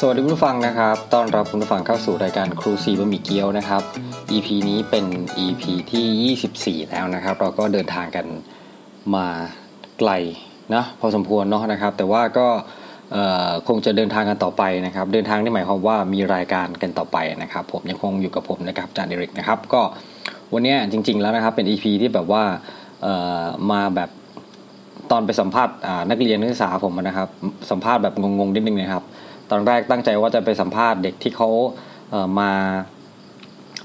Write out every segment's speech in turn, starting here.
สวัสดีคุณผู้ฟังนะครับ ต้อนรับคุณผู้ฟังเข้าสู่รายการครูซีบะหมี่เกี๊ยวนะครับ EP นี้เป็น EP ที่ 24 แล้วนะครับ เราก็เดินทางกันมาไกลนะพอสมควรเนาะนะครับ แต่ว่าก็คงจะเดินทางกันต่อไปนะครับ เดินทางนี่หมายความว่ามีรายการกันต่อไปนะครับ ผมยังคงอยู่กับผมนะครับจานเดริกนะครับ ก็วันนี้จริง ๆ แล้วนะครับเป็น EP ที่แบบว่ามาแบบตอนไปสัมภาษณ์นักเรียนนักศึกษาผมนะครับ สัมภาษณ์แบบงงๆนิดนึงนะครับ อนแรกตั้งใจว่าจะไปสัมภาษณ์เด็กที่เขาเมา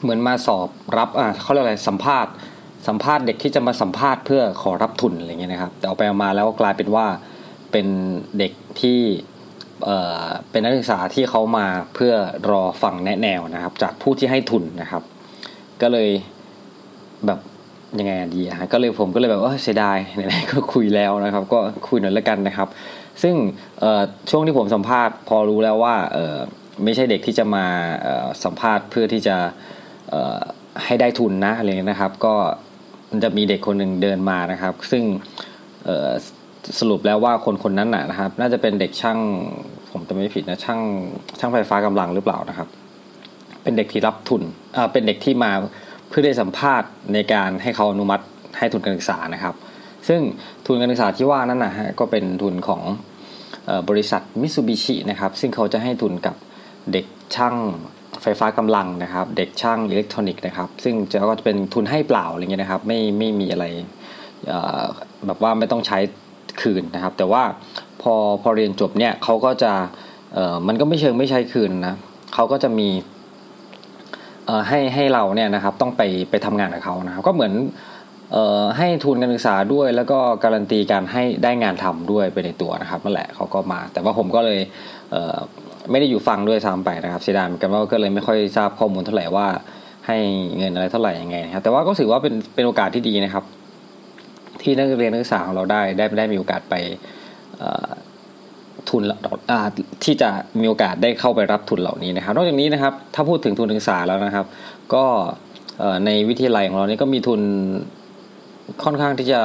เหมือนมาสอบรับอ่าเขาเรียกอะไรสัมภาษณ์ สัมภาษณ์เด็กที่จะมาสัมภาษณ์เพื่อขอรับทุนอะไรเงี้ยนะครับ แต่เอาไปเอามาแล้วกลายเป็นว่าเป็นเด็กที่เเป็นนักศึกษาที่เขามาเพื่อรอฟังแนะแนวนะครับ จากผู้ที่ให้ทุนนะครับ ก็เลยแบบยังไงดีอะก็เลยผมก็เลยแบบว่าเสียดายไหนๆก็คุยแล้วนะครับ ก็คุยหน่อยละกันนะครับ ซึ่งช่วงที่ผมสัมภาษณ์พอรู้แล้วว่าไม่ใช่เด็กที่จะมาสัมภาษณ์เพื่อที่จะให้ได้ทุนนะอะไรเงี้ยนะครับ ก็มันจะมีเด็กคนหนึ่งเดินมานะครับ ซึ่งสรุปแล้วว่าคนคนนั้นนะครับ น่าจะเป็นเด็กช่างผมจะไม่ผิดนะช่างช่างไฟฟ้ากำลังหรือเปล่านะครับ เป็นเด็กที่รับทุนเป็นเด็กที่มาเพื่อได้สัมภาษณ์ในการให้เขาอนุมัติให้ทุนการศึกษานะครับ ซึ่งทุนการศึกษาที่ว่านั้นนะฮะก็เป็นทุนของ บริษัทมิซูบิชินะครับซึ่งเขาจะให้ทุนกับเด็กช่างไฟฟ้ากำลังนะครับ เด็กช่างอิเล็กทรอนิกส์นะครับซึ่งจะก็จะเป็นทุนให้เปล่าอะไรเงี้ยนะครับไม่ไม่มีอะไรแบบว่าไม่ต้องใช้คืนนะครับ แต่ว่าพอพอเรียนจบเนี่ยเขาก็จะมันก็ไม่เชิงไม่ใช้คืนนะเขาก็จะมีให้ให้เราเนี่ยนะครับต้องไปไปทำงานกับเขานะครับก็เหมือน ให้ทุนการศึกษาด้วย แล้วก็การันตีการให้ได้งานทำด้วยไปในตัวนะครับนั่นแหละเขาก็มา แต่ว่าผมก็เลยไม่ได้อยู่ฟังด้วยซ้ำไปนะครับเสียดายเหมือนกันว่าก็เลยไม่ค่อยทราบข้อมูลเท่าไหร่ว่าให้เงินอะไรเท่าไหร่ยังไงนะครับแต่ว่าก็ถือว่าเป็นเป็นโอกาสที่ดีนะครับ ที่นักเรียนนักศึกษาของเราได้ได้ได้มีโอกาสไปทุนที่จะมีโอกาสได้เข้าไปรับทุนเหล่านี้นะครับ นอกจากนี้นะครับ ถ้าพูดถึงทุนการศึกษาแล้วนะครับ ก็ในวิทยาลัยของเรานี่ก็มีทุน ค่อนข้างที่จะ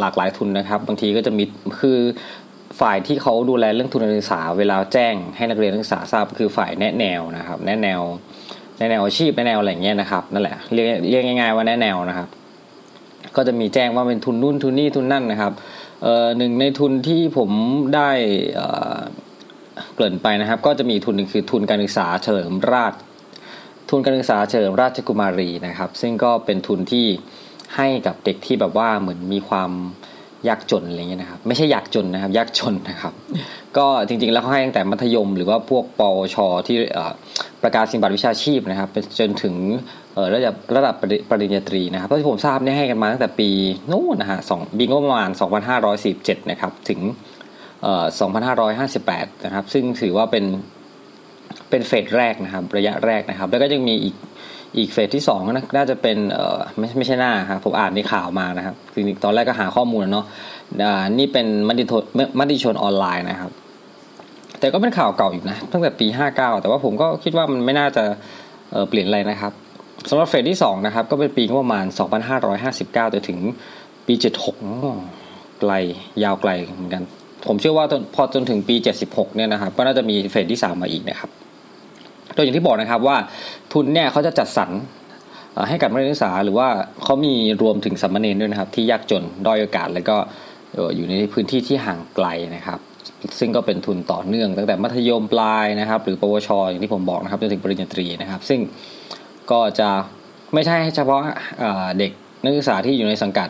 หลากหลายทุนนะครับ บางทีก็จะมีคือฝ่ายที่เขาดูแลเรื่องทุนการศึกษา เวลาแจ้งให้นักเรียนนักศึกษาทราบคือฝ่ายแนะแนวนะครับแนะแนวแนะแนวอาชีพแนะแนวอะไรเงี้ยนะครับนั่นแหละเรียกเรียกง่าย ๆว่าแนะแนวนะครับ ก็จะมีแจ้งว่าเป็นทุนนู่นทุนนี่ทุนนั่นนะครับเอ่อหนึ่งในทุนที่ผมได้เอ่อเกริ่นไปนะครับ ก็จะมีทุนหนึ่งคือทุนการศึกษาเฉลิมราช ทุนการศึกษาเฉลิมราชกุมารีนะครับ ซึ่งก็เป็นทุนที่ ให้กับเด็กที่แบบว่าเหมือนมีความยากจนอะไรเงี้ยนะครับ ไม่ใช่ยากจนนะครับ ยากจนนะครับ ก็จริงๆ แล้วเขาให้ตั้งแต่มัธยม หรือว่าพวกปวช ที่ประกาศสิบัตรวิชาชีพนะครับจนถึงระดับระดับปริญญาตรีนะครับเพราะที่ผมทราบเนี่ยให้กันมาตั้งแต่ปีนู้นนะฮะสองปีงบประมาณ 2547 นะครับ ถึง 2558 นะครับ ซึ่งถือว่าเป็นเป็นเฟสแรกนะครับ ระยะแรกนะครับ แล้วก็ยังมีอีก อีกเฟสที่สองนะน่าจะเป็นเออไม่ไม่ใช่หน้าครับผมอ่านในข่าวมานะครับคือตอนแรกก็หาข้อมูลเนาะอ่านี่เป็นมติชนมติชนออนไลน์นะครับ แต่ก็เป็นข่าวเก่าอยู่นะตั้งแต่ปีห้าเก้าแต่ว่าผมก็คิดว่ามันไม่น่าจะเเปลี่ยนอะไรนะครับสำหรับเฟสที่สองนะครับก็เป็นปีประมาณสองพันห้าร้อยห้าสิบเก้าจนถึงปีเจ็ดหกไกลยาวไกลเหมือนกัน ผมเชื่อว่าพอจนถึงปีเจ็ดสิบหกเนี่ยนะครับ ก็น่าจะมีเฟสที่สามมาอีกนะครับ โดยอย่างที่บอกนะครับว่าทุนเนี่ยเขาจะจัดสรรให้กับนักศึกษาหรือว่าเขามีรวมถึงสัมมาเนด้วยนะครับ ที่ยากจนด้อยโอกาสแล้วก็อยู่ในพื้นที่ที่ห่างไกลนะครับ ซึ่งก็เป็นทุนต่อเนื่อง ตั้งแต่มัธยมปลายนะครับ หรือปวชอย่างที่ผมบอกนะครับจนถึงปริญญาตรีนะครับ ซึ่งก็จะไม่ใช่เฉพาะเด็ก นักศึกษาที่อยู่ในสังกัด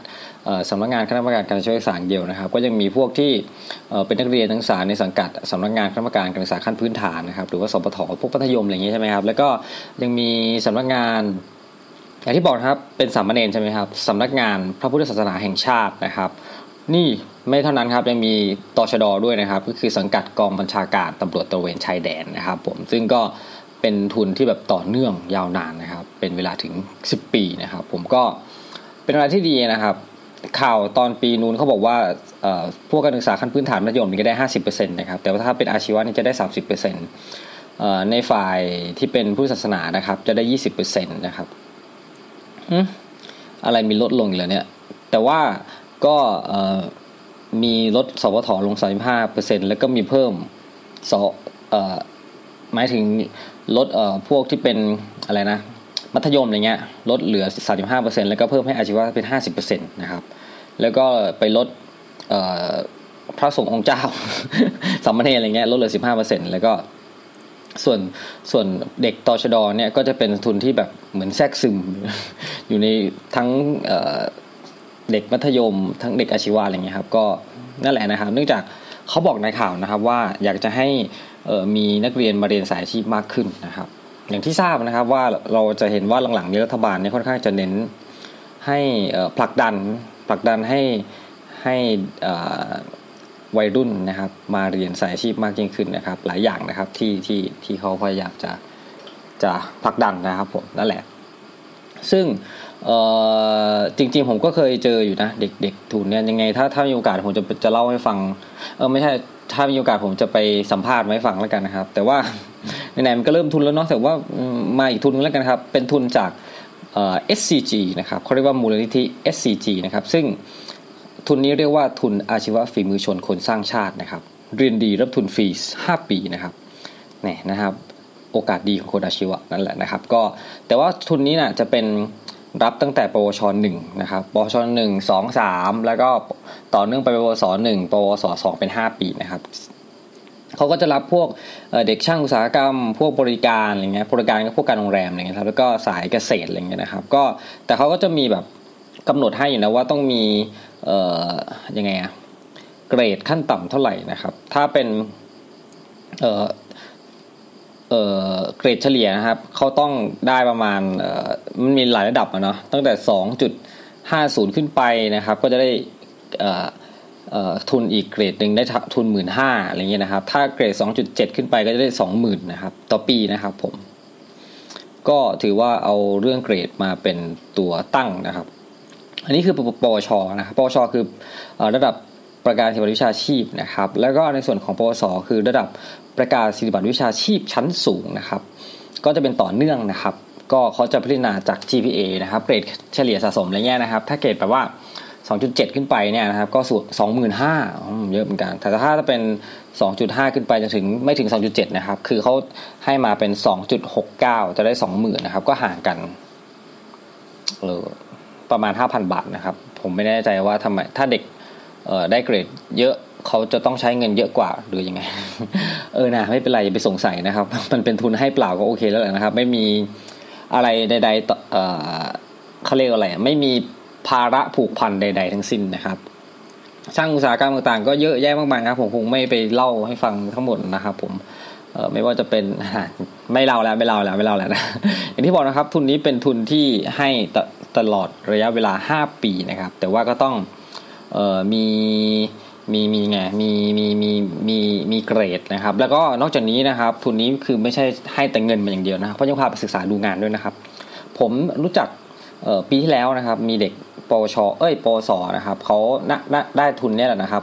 สำนักงานคณะกรรมการการช่วยสารเดียวนะครับ ก็ยังมีพวกที่เป็นนักเรียนนักศึกษาในสังกัดสำนักงานคณะกรรมการการศึกษาขั้นพื้นฐานนะครับหรือว่าสปทพวกพัธยมอะไรอย่างนี้ใช่ไหมครับแล้วก็ยังมีสำนักงานอย่างที่บอกครับเป็นสามเณรใช่ไหมครับสำนักงานพระพุทธศาสนาแห่งชาตินะครับ นี่ไม่เท่านั้นครับยังมีตชดด้วยนะครับ ก็คือสังกัดกองบัญชาการตำรวจตระเวนชายแดนนะครับผมซึ่งก็เป็นทุนที่แบบต่อเนื่องยาวนานนะครับ เป็นเวลาถึง 10 ปีนะครับ ผมก็ เป็นอะไรที่ดีนะครับ ข่าวตอนปีนู้นเขาบอกว่าพวกการศึกษาขั้นพื้นฐานมัธยมนี่ก็ได้ห้าสิบเปอร์เซ็นต์นะครับแต่ว่าถ้าเป็นอาชีวะนี่จะได้สามสิบเปอร์เซ็นต์ในฝ่ายที่เป็นผู้ศาสนานะครับ จะได้ยี่สิบเปอร์เซ็นต์นะครับอะไรมีลดลงอีกแล้วเนี่ย แต่ว่าก็มีลดสวทลงสามสิบห้าเปอร์เซ็นแล้วก็มีเพิ่มสหมายถึงลดพวกที่เป็นอะไรนะ มัธยมอะไรเงี้ยลดเหลือ 35%แล้วก็เพิ่มให้อาชีวะเป็น 50%นะครับ แล้วก็ไปลดพระสงฆ์องค์เจ้าสามเณรอะไรเงี้ยลดเหลือ 15%แล้วก็ส่วนส่วนเด็กตชดเนี่ยก็จะเป็นทุนที่แบบเหมือนแทรกซึม อยู่ในทั้งเด็กมัธยม ทั้งเด็กอาชีวะอะไรเงี้ยครับก็นั่นแหละนะครับ เนื่องจากเขาบอกในข่าวนะครับว่าอยากจะให้มีนักเรียนมาเรียนสายอาชีพมากขึ้นนะครับ อย่างที่ทราบนะครับว่าเราจะเห็นว่าหลังๆนี้รัฐบาลเนี่ยค่อนข้างจะเน้นให้ผลักดันผลักดันให้ให้วัยรุ่นนะครับมาเรียนสายอาชีพมากยิ่งขึ้นนะครับ หลายอย่างนะครับที่ที่ที่เขาพยายามจะจะผลักดันนะครับผมนั่นแหละ ซึ่งจริงๆผมก็เคยเจออยู่นะเด็กๆทุนเนี่ยยังไงถ้าถ้ามีโอกาสผมจะจะเล่าให้ฟังเออไม่ใช่ถ้ามีโอกาสผมจะไปสัมภาษณ์ไว้ฟังแล้วกันนะครับ แต่ว่า ไหนๆมันก็เริ่มทุนแล้วเนาะแต่ว่ามาอีกทุนนึงแล้วกันครับ เป็นทุนจากเออ SCG นะครับเขาเรียกว่ามูลนิธิ SCG นะครับ ซึ่งทุนนี้เรียกว่าทุนอาชีวะฝีมือชนคนสร้างชาตินะครับ เรียนดีรับทุนฟรี5 ปีนะครับนี่นะครับ โอกาสดีของคนอาชีวะนั่นแหละนะครับ ก็แต่ว่าทุนนี้นะ่ะจะเป็นรับตั้งแต่ ปวชหนึ่งนะครับ ปวชหนึ่งสองสามแล้วก็ต่อเนื่องไปปวสหนึ่งปวสสองเป็นห้าปีนะครับ เขาก็จะรับพวกเด็กช่างอุตสาหกรรม พวกบริการอะไรเงี้ยบริการก็พวกการโรงแรมอะไรเงี้ยครับแล้วก็สายเกษตรอะไรเงี้ยนะครับ ก็แต่เขาก็จะมีแบบกำหนดให้อยู่นะว่าต้องมีเอ่อยังไงอะเกรดขั้นต่ำเท่าไหร่นะครับ ถ้าเป็นเอ่อเอ่อเกรดเฉลี่ยนะครับเขาต้องได้ประมาณเอ่อมันมีหลายระดับอะเนาะตั้งแต่สองจุดห้าศูนย์ขึ้นไปนะครับ ก็จะได้เอ่อ ทุนอีกเกรดหนึ่งได้ทุนหมื่นห้าอะไรเงี้ยนะครับ ถ้าเกรดสองจุดเจ็ดขึ้นไปก็จะได้สองหมื่นนะครับ ต่อปีนะครับผม ก็ถือว่าเอาเรื่องเกรดมาเป็นตัวตั้งนะครับ อันนี้คือปวชนะครับปวชคือระดับประกาศสิบัตรวิชาชีพนะครับ แล้วก็ในส่วนของปวสคือระดับประกาศสิบัตรวิชาชีพชั้นสูงนะครับ ก็จะเป็นต่อเนื่องนะครับ ก็เขาจะพิจารณาจาก GPA นะครับ เกรดเฉลี่ยสะสมอะไรเงี้ยนะครับ ถ้าเกรดแปลว่า 2.7 ขึ้นไปเนี่ยนะครับก็สูง25,000เยอะเหมือนกัน แต่ถ้าถ้าเป็น 2.5 ขึ้นไปจนถึงไม่ถึง 2.7 นะครับ คือเขาให้มาเป็น 2.69 จะได้ 20,000 นะครับ ก็ห่างกันเออประมาณ 5,000 บาทนะครับ ผมไม่แน่ใจว่าทำไมถ้าเด็กเออได้เกรดเยอะเขาจะต้องใช้เงินเยอะกว่าหรือยังไง เออนะไม่เป็นไรอย่าไปสงสัยนะครับ มันเป็นทุนให้เปล่าก็โอเคแล้วแหละนะครับ ไม่มีอะไรใดๆเอ่อเขาเรียกอะไร ไม่มี ภาระผูกพันใด ๆ ทั้งสิ้นนะครับช่างอุตสาหกรรมต่างๆก็เยอะแยะมากมายครับผมคงไม่ไปเล่าให้ฟังทั้งหมดนะครับ ผมเออไม่ว่าจะเป็นไม่เล่าแล้วไม่เล่าแล้วไม่เล่าแล้วนะอย่างที่บอกนะครับ ทุนนี้เป็นทุนที่ให้ตลอดระยะเวลา 5 ปีนะครับ แต่ว่าก็ต้องเออมีมีมีไงมีมีมีมีมีเกรดนะครับ แล้วก็นอกจากนี้นะครับ ทุนนี้คือไม่ใช่ให้แต่เงินมาอย่างเดียวนะเพราะยังพาไปศึกษาดูงานด้วยนะครับ ผมรู้จักปีที่แล้วนะครับ มีเด็ก ปวช เอ้ยปวสนะครับเขาได้ทุนเนี่ยแหละนะครับ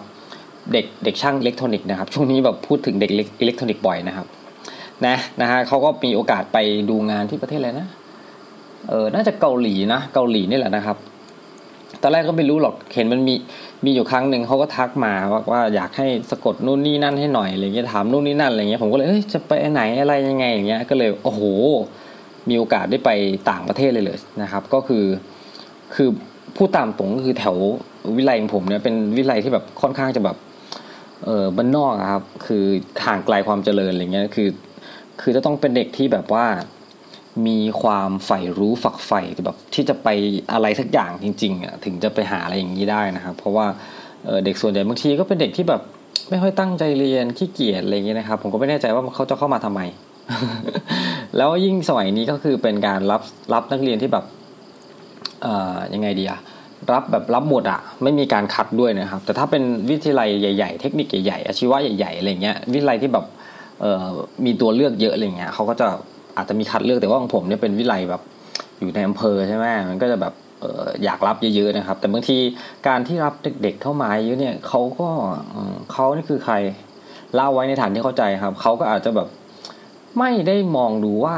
เด็กเด็กช่างอิเล็กทรอนิกส์นะครับช่วงนี้แบบพูดถึงเด็กอิเล็กทรอนิกส์บ่อยนะครับนะนะฮะเขาก็มีโอกาสไปดูงานที่ประเทศอะไรนะเออน่าจะเกาหลีนะเกาหลีนี่แหละนะครับตอนแรกก็ไม่รู้หรอกเห็นมันมีมีอยู่ครั้งหนึ่งเขาก็ทักมาว่าว่าอยากให้สะกดนู่นนี่นั่นให้หน่อยอะไรเงี้ยถามนู่นนี่นั่นอะไรเงี้ยผมก็เลยเอ้ยจะไปไหนอะไรยังไงอย่างเงี้ยก็เลยโอ้โหมีโอกาสได้ไปต่างประเทศเลยเลยนะครับ ก็คือคือ ผู้ตามตรงก็คือแถววิไลของผมเนี่ยเป็นวิไลที่แบบค่อนข้างจะแบบเออบ้านนอกครับ คือห่างไกลความเจริญอะไรเงี้ยคือ คือจะต้องเป็นเด็กที่แบบว่ามีความใฝ่รู้ฝักใฝ่แบบที่จะไปอะไรสักอย่างจริงๆอะถึงจะไปหาอะไรอย่างนี้ได้นะครับเพราะว่าเด็กส่วนใหญ่บางทีก็เป็นเด็กที่แบบไม่ค่อยตั้งใจเรียนขี้เกียจอะไรอย่างนี้นะครับ ผมก็ไม่แน่ใจว่าเขาจะเข้ามาทำไม แล้วยิ่งสมัยนี้ก็คือเป็นการรับรับนักเรียนที่แบบ ยังไงดีอะรับแบบรับหมดอะไม่มีการคัดด้วยนะครับ แต่ถ้าเป็นวิทยาลัยใหญ่ ๆ เทคนิคใหญ่ๆอาชีวะใหญ่ๆอะไรเงี้ยวิทยาลัยที่แบบมีตัวเลือกเยอะอะไรเงี้ยเขาก็จะอาจจะมีคัดเลือกแต่ว่าของผมเนี่ยเป็นวิไลแบบอยู่ในอำเภอใช่ไหมมันก็จะแบบอออยากรับเยอะๆนะครับ แต่บางทีการที่รับเด็กๆเข้ามาเยอะเนี่ยเขาก็เขานี่คือใครเล่าไว้ในฐานที่เข้าใจครับเขาก็อาจจะแบบไม่ได้มองดูว่า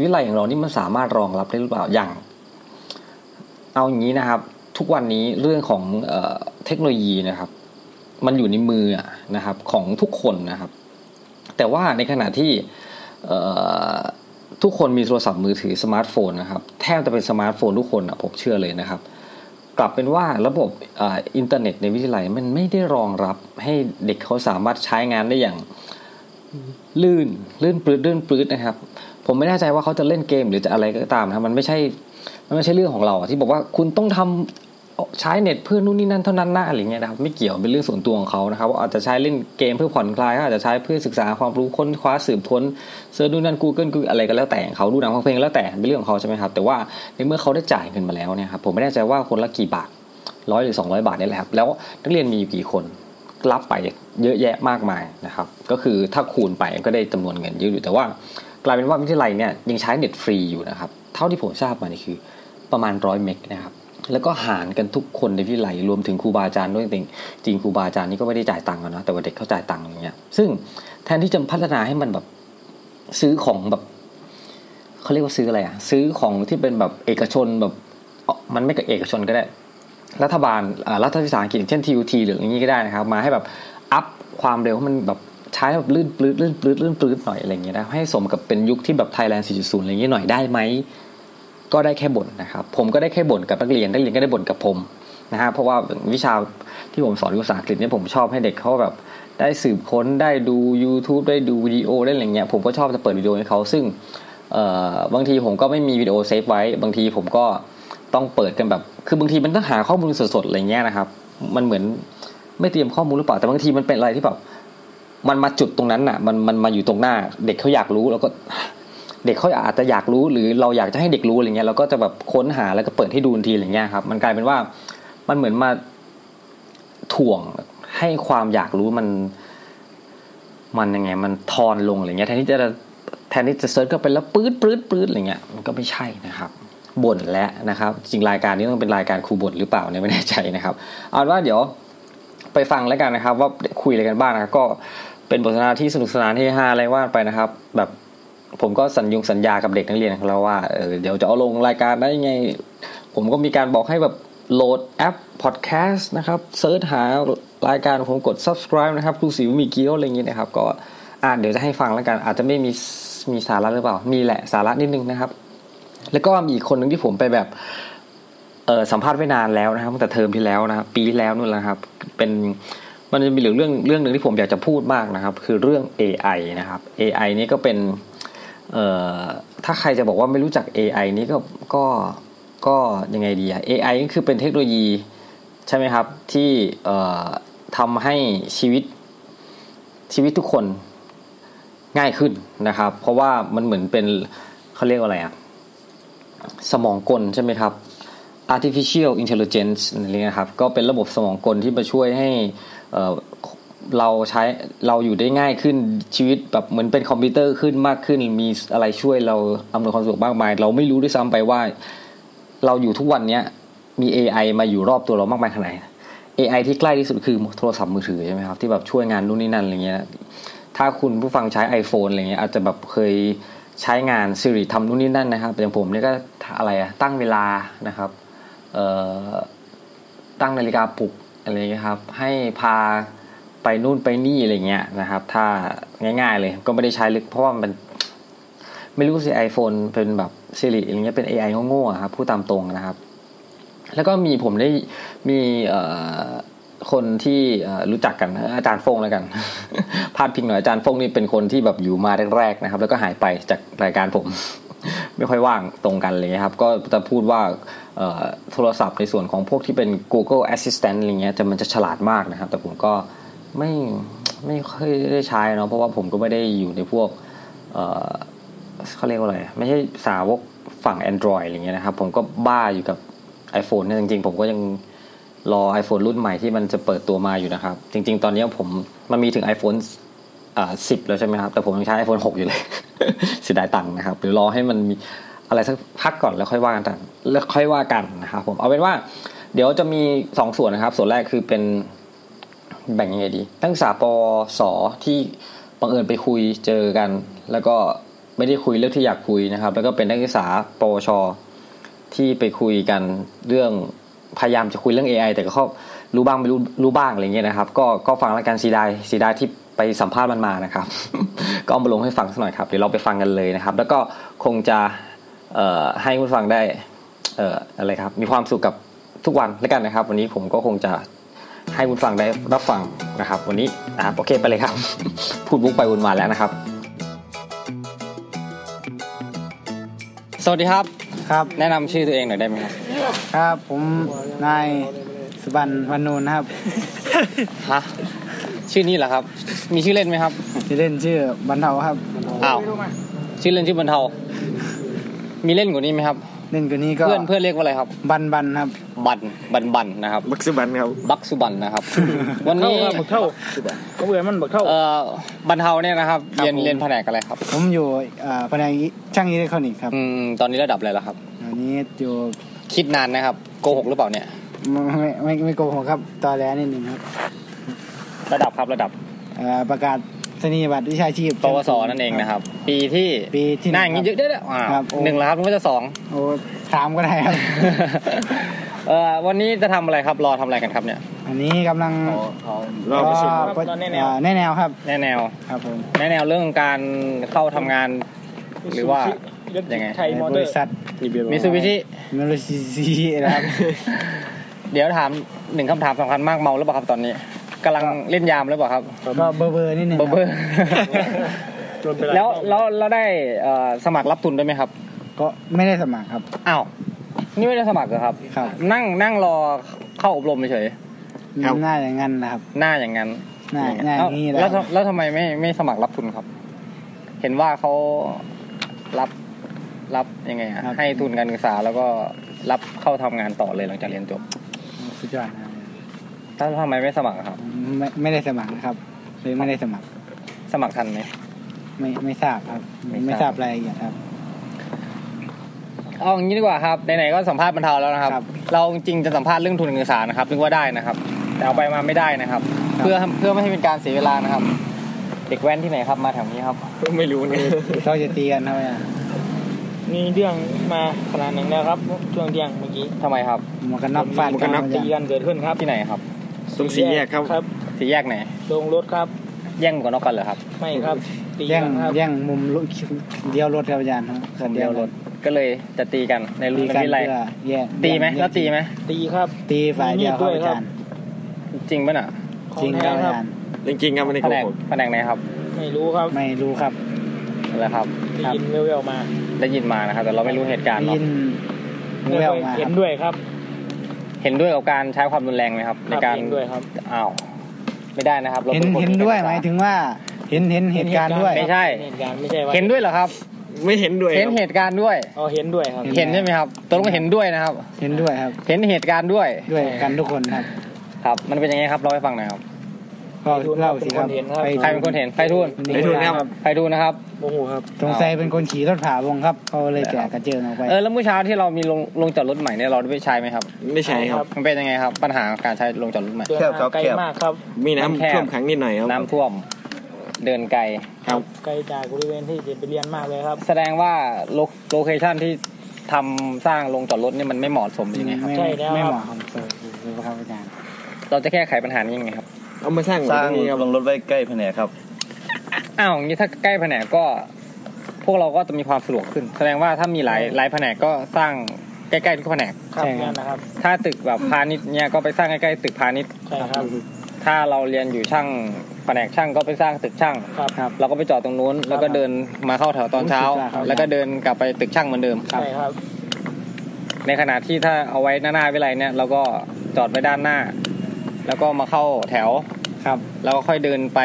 วิไลของเรานี่มันสามารถรองรับได้หรือเปล่าอย่าง เอาอย่างนี้นะครับ ทุกวันนี้เรื่องของเอเทคโนโลยีนะครับ มันอยู่ในมือนะครับของทุกคนนะครับ แต่ว่าในขณะที่ทุกคนมีโทรศัพท์มือถือสมาร์ทโฟนนะครับแทบจะเป็นสมาร์ทโฟนทุกคนนะผมเชื่อเลยนะครับ กลับเป็นว่าระบบอินเทอร์เน็ตในวิทยาลัยมันไม่ได้รองรับให้เด็กเขาสามารถใช้งานได้อย่างลื่นลื่นปรื๊ดลื่นปรื๊ดนะครับ ผมไม่แน่ใจว่าเขาจะเล่นเกมหรือจะอะไรก็ตามนะมันไม่ใช่ มันไม่ใช่เรื่องของเราที่บอกว่าคุณต้องทำใช้เน็ตเพื่อนู่นนี่นั่นเท่านั้นนะอะไรเงี้ยนะครับไม่เกี่ยวเป็นเรื่องส่วนตัวของเขานะครับอาจจะใช้เล่นเกมเพื่อผ่อนคลายอาจจะใช้เพื่อศึกษาความรู้ค้นคว้าสืบค้น search นู่นนั่นกูเกิลกูอะไรก็แล้วแต่เขาดูหนังฟังเพลงแล้วแต่เป็นเรื่องของเขาใช่ไหมครับแต่ว่าในเมื่อเขาได้จ่ายเงินมาแล้วเนี่ยครับผมไม่แน่ใจว่าคนละกี่บาทร้อยหรือสองร้อยบาทนี่แหละครับแล้วนักเรียนมีอยู่กี่คนรับไปเยอะแยะมากมายนะครับก็คือถ้าคูณไปก็ได้จำนวนเงินเยอะอยู่แต่ว่ากลายเป็นว่าวิทยาลัยเนี่ยยังใช้เน็ตฟรีอยู่นะครับเท่าที่ผมทราบมานี่คือ ประมาณร้อยเมกนะครับแล้วก็หารกันทุกคนในวิทยาลัยรวมถึงครูบาอาจารย์ด้วยจริงจริงครูบาอาจารย์นี่ก็ไม่ได้จ่ายตังค์นะแต่ว่าเด็กเขาจ่ายตังค์อย่างเงี้ยซึ่งแทนที่จะพัฒนาให้มันแบบซื้อของแบบเขาเรียกว่าซื้ออะไรอะซื้อของที่เป็นแบบเอกชนแบบมันไม่กับเอกชนก็ได้ รัฐบาลรัฐวิสาหกิจเช่น TUT หรืออย่างนี้ก็ได้นะครับ มาให้แบบup ความเร็วให้มันแบบใช้แบบลื่นปรื๊ดลื่นปรื๊ดลื่นปรื๊ดหน่อยอะไรเงี้ยนะให้สมกับเป็นยุคที่แบบไทยแลนด์ 4.0 อะไรเงี้ยหน่อยได้ไหม ก็ได้แค่บ่นนะครับ ผมก็ได้แค่บ่นกับนักเรียนนักเรียนก็ได้บ่นกับผมนะฮะเพราะว่าวิชาที่ผมสอนภาษาอังกฤษเนี่ยผมชอบให้เด็กเขาแบบได้สืบค้นได้ดู YouTube ได้ดูวิดีโอได้อะไรเงี้ยผมก็ชอบจะเปิดวิดีโอให้เขาซึ่งบางทีผมก็ไม่มีวิดีโอ save ไว้ บางทีผมก็ต้องเปิดกันแบบ คือบางทีมันต้องหาข้อมูลสดๆอะไรเงี้ยนะครับ มันเหมือนไม่เตรียมข้อมูลหรือเปล่าแต่บางทีมันเป็นอะไรที่แบบมันมาจุดตรงนั้นอะ มันมันมาอยู่ตรงหน้า เด็กเขาอยากรู้แล้วก็ เด็กเขาอาจจะอยากรู้หรือเราอยากจะให้เด็กรู้อะไรเงี้ยเราก็จะแบบค้นหาแล้วก็เปิดให้ดูทีอะไรเงี้ยครับ มันกลายเป็นว่ามันเหมือนมาถ่วงให้ความอยากรู้มัน มันยังไง มันทอนลงอะไรเงี้ยแทนที่จะแทนที่จะเซิร์ชก็เป็นแล้วปื๊ดปื๊ดปื๊ดอะไรเงี้ยมันก็ไม่ใช่นะครับบ่นแล้วนะครับ จริงรายการนี้ต้องเป็นรายการครูบ่นหรือเปล่าเนี่ยไม่แน่ใจนะครับเอาว่าเดี๋ยวไปฟังแล้วกันนะครับ ว่าคุยอะไรกันบ้างนะก็เป็นบทสนทนาที่สนุกสนานที่ฮาอะไรว่าไปนะครับ แบบ ผมก็สัญยงสัญญากับเด็กนักเรียนของเราว่าเออเดี๋ยวจะเอาลงรายการได้ยังไง ผมก็มีการบอกให้แบบโหลดแอปพอดแคสต์นะครับ search หารายการผมกด subscribe นะครับครูสิวมีเกี้ยวอะไรอย่างนี้นะครับ ก็อ่าเดี๋ยวจะให้ฟังแล้วกัน อาจจะไม่มีมีสาระหรือเปล่า มีแหละสาระนิดนึงนะครับ แล้วก็มีอีกคนหนึ่งที่ผมไปแบบเออสัมภาษณ์ไว้นานแล้วนะครับตั้งแต่เทอมที่แล้วนะครับปีแล้วนู่นแหละครับ เป็นมันจะมีเรื่องเรื่องหนึ่งที่ผมอยากจะพูดมากนะครับ คือเรื่อง AI นะครับ AI นี่ก็เป็น เอ่อถ้าใครจะบอกว่าไม่รู้จัก AI นี้ก็ก็ก็ยังไงดีอะ AI ก็คือเป็นเทคโนโลยีใช่ไหมครับ ที่เอ่อทำให้ชีวิตชีวิตทุกคนง่ายขึ้นนะครับ เพราะว่ามันเหมือนเป็นเขาเรียกว่าอะไรอะสมองกลใช่ไหมครับ artificial intelligence นี่นะครับ ก็เป็นระบบสมองกลที่มาช่วยให้ เราใช้เราอยู่ได้ง่ายขึ้นชีวิตแบบเหมือนเป็นคอมพิวเตอร์ขึ้นมากขึ้น มีอะไรช่วยเราอำนวยความสะดวกมากมาย เราไม่รู้ด้วยซ้ำไปว่า เราอยู่ทุกวันเนี้ยมี AI มาอยู่รอบตัวเรามากมายขนาดไหน AI ที่ใกล้ที่สุดคือโทรศัพท์มือถือใช่ไหมครับที่แบบช่วยงานนู่นนี่นั่นอะไรเงี้ยถ้าคุณผู้ฟังใช้ iPhone อะไรเงี้ยอาจจะแบบเคยใช้งาน Siri ทำนู่นนี่นั่นนะครับอย่างผมเนี่ยก็อะไรอะตั้งเวลานะครับตั้งนาฬิกาปลุกอะไรเงี้ยครับให้พา ไปนู่นไปนี่อะไรเงี้ยนะครับ ถ้าง่ายๆเลยก็ไม่ได้ใช้ลึกเพราะว่ามัน ไม่รู้สิไอโฟนเป็นแบบซิริอะไรเงี้ยเป็น AI โง่ๆครับพูดตามตรงนะครับ แล้วก็มีผมได้มีคนที่รู้จักกันอาจารย์ฟงแล้วกัน พาดพิงหน่อยอาจารย์ฟงนี่เป็นคนที่แบบอยู่มาแรกๆนะครับ แล้วก็หายไปจากรายการผม ไม่ค่อยว่างตรงกันเลยครับ ก็จะพูดว่าโทรศัพท์ในส่วนของพวกที่เป็น Google Assistant อะไรเงี้ยจะมันจะฉลาดมากนะครับ แต่ผมก็ ไม่ไม่ค่อยได้ใช้เนาะเพราะว่าผมก็ไม่ได้อยู่ในพวกเออเขาเรียกว่าอะไร ไม่ใช่สาวกฝั่ง Android อะไรเงี้ยนะครับ ผมก็บ้าอยู่กับ iPhone เนี่ยจริงๆ ผมก็ยังรอ iPhone รุ่นใหม่ที่มันจะเปิดตัวมาอยู่นะครับ จริง ๆ ตอนนี้ผมมันมีถึง iPhone อ่าสิบแล้วใช่ไหมครับ แต่ผมยังใช้ iPhone 6 อยู่เลย เสียดายตังค์นะครับหรือรอให้มันมีอะไรสักพักก่อนแล้วค่อยว่ากันแล้วค่อยว่ากันนะครับผมเอาเป็นว่า เดี๋ยวจะมีสองส่วนนะครับ ส่วนแรกคือเป็น แบ่งยังไงดีนักศึกษาปสที่บังเอิญไปคุยเจอกัน แล้วก็ไม่ได้คุยเรื่องที่อยากคุยนะครับ แล้วก็เป็นนักศึกษาปวช ที่ไปคุยกันเรื่องพยายามจะคุยเรื่อง AI แต่ก็เขารู้บ้างไม่รู้รู้บ้างอะไรเงี้ยนะครับ ก็ก็ฟังแล้วกันสีดายสีดายที่ไปสัมภาษณ์มันมานะครับ ก็เอามาลงให้ฟังสักหน่อยครับเดี๋ยวเราไปฟังกันเลยนะครับ แล้วก็คงจะให้คุณฟังได้อออะไรครับ มีความสุขกับทุกวันแล้วกันนะครับ วันนี้ผมก็คงจะ ให้คุณฟังได้รับฟังนะครับ วันนี้นะครับโอเคไปเลยครับ พูดวุกไปวนมาแล้วนะครับ สวัสดีครับครับ แนะนำชื่อตัวเองหน่อยได้ไหมครับครับผมนายสุบันวันนูนนะครับฮะชื่อนี้เหรอครับ มีชื่อเล่นไหมครับชื่อเล่นชื่อบรรเทาครับ อ้าวชื่อเล่นชื่อบรรเทา มีเล่นกว่านี้ไหมครับ เล่นกว่านี้ก็เพื่อนเพื่อนเรียกว่าอะไรครับ บันบันครับ บันบันบันนะครับ บักสุบันครับ บักสุบันนะครับ วันนี้บักเท่าเขาเบื่อมันบักเท่าเอ่อบรรเทาเนี่ยนะครับครับเรียนผมเรียนแผนกอะไรครับ ผมอยู่อ่าแผนกช่างอิเล็กทรอนิกส์ครับ อืม ตอนนี้ระดับอะไรแล้วครับอันนี้อยู่คิดนานนะครับ โกหกหรือเปล่าเนี่ย ไม่ไม่ไม่ไม่โกหกครับ ตอแหลนิดหนึ่งครับ ระดับครับระดับเอ่อประกาศ นียบัตรวิชาชีพ ปวสนั่นเองนะครับ ปีที่ปีที่หน้าอย่างนี้เยอะเด้ออ่าครับโอ้หนึ่งแล้วครับนึกว่าจะสองโอ้ถามก็ได้ครับเอ่อวันนี้จะทำอะไรครับรอทำอะไรกันครับเนี่ย อันนี้กำลังรอประชุมก็ครับรอแนะแนวอ่าแนะแนวครับแนะแนวครับผมแนะแนวเรื่องการเข้าทำงาน หรือว่ายังไงไทยมอเตบอริษัทมิตซูบิชิมิซูบิชินะครับ เดี๋ยวถามหนึ่งคำถามสำคัญมากเมาหรือเปล่าครับตอนนี้ กำลังเล่นยามหรือเปล่าครับก็เบอร์เบอร์นิดหนึ่งเบอร์เบอร์โดนไปหายแล้วแล้วเราได้เอ่อสมัครรับทุนด้วยไหมครับ ก็ไม่ได้สมัครครับอ้าวนี่ไม่ได้สมัครเหรอครับครับนั่งนั่งรอเข้าอบรมเฉยหน้าอย่างนั้นนะครับๆหน้าอย่างนั้นหน้าหน้าอย่างนี้เอ้าแหละแล้วทำแล้วทำไมไม่ไม่สมัครรับทุนครับ เห็นว่าเขารับรับยังไงอะให้ทุนการศึกษาแล้วก็รับเข้าทำงานต่อเลยหลังจากเรียนจบสุดยอดนะ ครับแล้วทำไมไม่สมัครอะครับ ไม่ไม่ได้สมัครนะครับเลยไม่ได้สมัคร สมัครทันไหมไม่ไม่ทราบครับ ไม่ไม่ททราราบบรายละเอียดครับเอาอย่างนี้ดีกว่าครับไหนๆก็สัมภาษณ์บรรเทาแล้วนะครับครับเราจริงๆจะสัมภาษณ์เรื่องทุนการศึกษานะครับนึกว่าได้นะครับ แต่เอาไปมาไม่ได้นะครับครับ เพื่อเพื่อไม่ให้เป็นการเสียเวลานะครับ เด็กแว้นที่ไหนครับมาแถวนี้ครับไม่รู้เนี่ยเขาจะตีกันครับเนี่ยมีเรื่องมาขนาดหนึ่งแล้วครับช่วงเที่ยงเมื่อกี้ทำไมครับหมวกกันน็อกฟาดกันครับตีกันเกิดขึ้นครับที่ไหนครับ ตรงสี่แยกครับ ครับ สี่แยกไหนลงรถครับ แย่งหมวกกันน็อกกันเหรอครับ ไม่ครับตีแย่งกันครับ แย่งมุมรถเดียวรถครับอาจารย์ครับผมเดียวรถก็เลยจะตีกันในรุ่ตีนกันวิไลเพื่อแย่งตีไหมย่งแล้วตีไหมตีครับ ตีฝ่ายเดียวครับมีมีดด้วยอาครับจารย์ จริงปะน่ะของจริงครับแท้อาจารย์จริงๆครับไม่ได้แผโกนกหกแผนกไหนครับไม่รู้ครับไม่รู้ครับอะไรครับ ได้ยินแววๆมาได้ยินมานะครับ แต่เราไม่รู้เหตุการณ์ได้เนาะยินแววมาเห็คนรับด้วยครับ เห็นด้วยกับการใช้ความรุนแรงไหมครับ ในครับการเห็นด้วยครับอ้าวไม่ได้นะครับราเห็นป็คเห็นด้วยหมายถึงว่าเห็นเห็นเหตุการณ์ด้วย ไม่ใช่ เหตุการณ์ไม่ใช่ว่าเห็นด้วยเหรอครับ ไม่เห็นด้วยเห็นเหตุการณ์ด้วย อ๋อเห็นด้วยครับ เห็นใช่ไหมครับตกลงเห็นด้วยนะครับ เห็นด้วยครับ เห็นเหตุการณ์ด้วยด้วยกันทุกคนครับ ครับ มันเป็นยังไงครับเล่าให้ฟังหน่อยครับ ก็เล่าสิครับใครเป็นคนเห็นไพฑูรย์ไอ้ทุนครับไพฑูรย์นะครับโมโหครับสงสัยเป็นคนขี่รถผ่าวงครับเขาเลยแกะกระเจิงออกไปเออแล้วเมื่อเช้าที่เรามีโรงโรงจอดรถใหม่เนี่ยเราได้ไปใช้ไหมครับ ไม่ใช่ครับมันเป็นยังไงครับ ปัญหาการใช้โรงจอดรถใหม่เดินทางไกลมากครับ มีน้ำน้ำแคบท่วมขังนิดหน่อยครับน้ำท่วมเดินไกลครับไกลจากบริเวณที่จะไปเรียนมากเลยครับ แสดงว่าโล location ที่ทำสร้างโรงจอดรถเนี่ยมันไม่เหมาะสมยังไงครับไม่ใช่แล้วไม่ครับเหมาะครับครับอาจารย์เราจะแก้ไขปัญหานี้ยังไงครับ เอามาสร้างสร้างตนี้ครับลงรถไว้ใกล้แผนกครับ อ้าวอย่างนี้ถ้าใกล้แผนกก็ พวกเราก็จะมีความสะดวกขึ้น แสดงว่าถ้ามีหลายหลายแผนกก็สร้างใกล้ๆทุกแผนกครับใช่ครับ นั่นนะครับถ้าตึกแบบพาณิชย์เนี่ยก็ไปสร้างใกล้ๆตึกพาณิชย์ ใช่ครับ ถ้าเราเรียนอยู่ช่างแผนกช่างก็ไปสร้างตึกช่าง ครับครับ เราก็ไปจอดตรงนู้น แล้วก็เดินมาเข้าแถวตอนเช้ารู้สึกว่าครับ แล้วก็เดินกลับไปตึกช่างเหมือนเดิม ใช่ครับ ในขณะที่ถ้าเอาไว้หน้าหน้าวิไลเนี่ยเราก็จอดไว้ด้านหน้า แล้วก็มาเข้าแถวครับ แล้วก็ค่อยเดินไป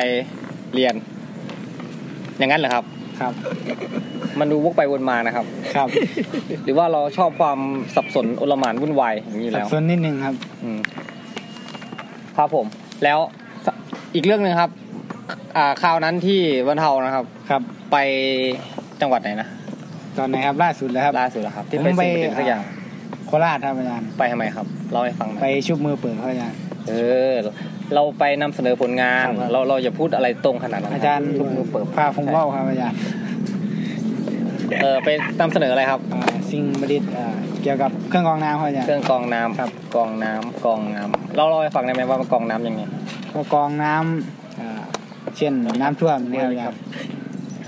เรียน อย่างนั้นเหรอครับ ครับ มันดูวกไปวนมานะครับ ครับ หรือว่าเราชอบความสับสนโอลหมานวุ่นวายอย่างนี้สัแล้บวสนนิดนึงครับ อืมครับผม แล้วอีกเรื่องหนึ่งครับ อ่าคราวนั้นที่วันเทานะครับ ครับ ไปจังหวัดไหนนะตอนไหนครับล่าสุดแล้วครับ ล่าสุดแล้วครับ ที่ผมไปไปสิ่งประดิษฐ์สักอย่างโคราชครับอาจารย์ไปทำไมครับเล่าให้ฟังหน่ไปอยชุบมือเปิดครับอาจารย์ เออ เราไปนำเสนอผลงานครับเราเราอย่าพูดอะไรตรงขนาดนั้นอาจารย์ทุกมือเปิดพาคงเล่าครับอาจารย์เออไปนำเสนออะไรครับอ่าสิ่งประดิษฐ์อ่าเกี่ยวกับเครื่องกรองน้ำครับอาจารเคย์รื่องกรองน้ำครับกรองน้ำกรองน้ำเราเล่าให้ฟังได้ไหมว่ามันกรองน้ำยังไงก็กรองน้ำอ่าชเช่นน้ำท่วมเนี่ยครับอาจารย์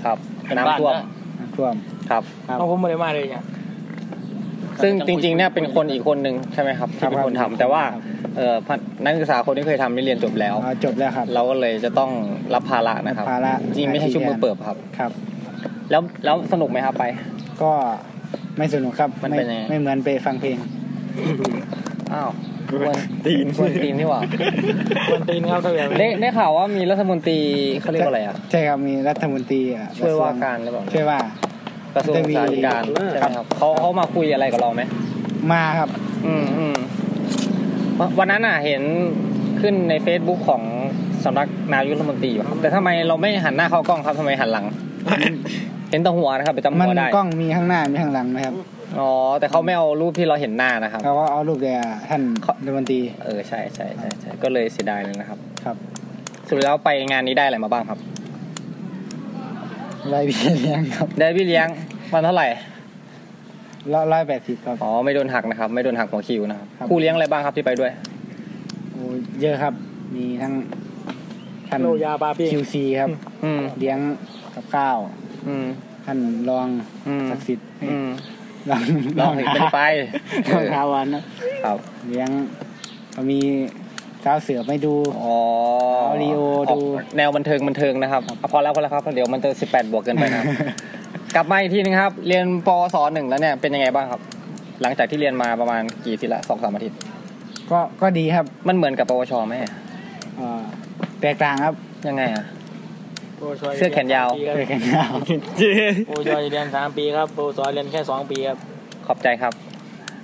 ครับน้ำท่วมน้ำท่วมครับครับเอาผมไม่ได้มาเลยเนี่ยซึ่งจริงๆเนี่ยเป็นคนอีกคนหนึ่งใช่ไหมครับที่เป็นคนทำแต่ว่า เอ่อพันนักศึกษาคนที่เคยทำนี่เรียนจบแล้วอ๋อจบแล้วครับ เราก็เลยจะต้องรับภาระนะครับภาระจริงไม่ใช่ชุบมือเปิบครับครับ แล้วแล้วสนุกไหมครับไป ก็ไม่สนุกครับมันไม่เป็นยังไงไม่เหมือนไปฟังเพลงอ้าวกวนตีนกวนตีนที่หว่าคนตีนครับถ้าแบบได้ได้ข่าวว่ามีรัฐมนตรีเขาเรียกว่าอะไรอะใช่ครับมีรัฐมนตรีอะช่วยว่าการหรือเปล่าช่วยว่ากระทรวงสาธารณสุขใช่ไหมครับเขาเขามาคุยอะไรกับเราไหมมาครับ อืมอืม วันวันนั้นอะเห็นขึ้นใน Facebook ของสำนักนายกรัฐมนตรีอยู่ครับแต่ทำไมเราไม่หันหน้าเข้ากล้องครับทำไมหันหลัง เห็นแต่หัวนะครับไปจำมัหัวได้กล้องมีข้างหน้ามีข้างหลังนะครับอ๋อแต่เขาไม่เอารูปที่เราเห็นหน้านะครับเขาก็เอารูปแต่ท่านรัฐมนตรีเออใช่ใช่ใช่ใช่ก็เลยเสียดายเลยนะครับ ครับสรุดแล้วไปงานนี้ได้อะไรมาบ้างครับร้อยเบี้ยเลี้ยงครับ ได้พี่เลี้ยงวันเท่าไหร่ ร้อยแปดสิบครับ อ๋อไม่โดนหักนะครับ ไม่โดนหักหัวคิวนะครับครับครูเลี้ยงอะไรบ้างครับที่ไปด้วยโอ้เยอะครับ มีทั้งท่านโลยาบาพี่คิวซีครับ อืมเลี้ยงกับข้าว อืมท่านรองอืมศักดิ์สิทธิ์อืมรองลองอีกเป็นไปรองท้าวันนะครับ เลี้ยงก็มีสาวเสือไม่ดูอ๋อเอาลีโอดูกแนวบันเทิงบันเทิงนะครับอะพอแล้วพอแล้วครับเดี๋ยวมันจะสิบแปดบวกเกินไปนะครับ กลับมาอีกทีนึงครับ เรียนปวสหนึ่งแล้วเนี่ยเป็นยังไงบ้างครับ หลังจากที่เรียนมาประมาณกี่อาทีละสองสามอาทิตย์ก็ก็ดีครับมันเหมือนกับปวชไหมเอ่อแตกต่างครับยังไงอะโอ้ช่วยเสื้อแขนยาวแตกต่างยาวโอ้ยเรียนสามปีครับโอ้สอนเรียนแค่สองปีครับขอบใจครับ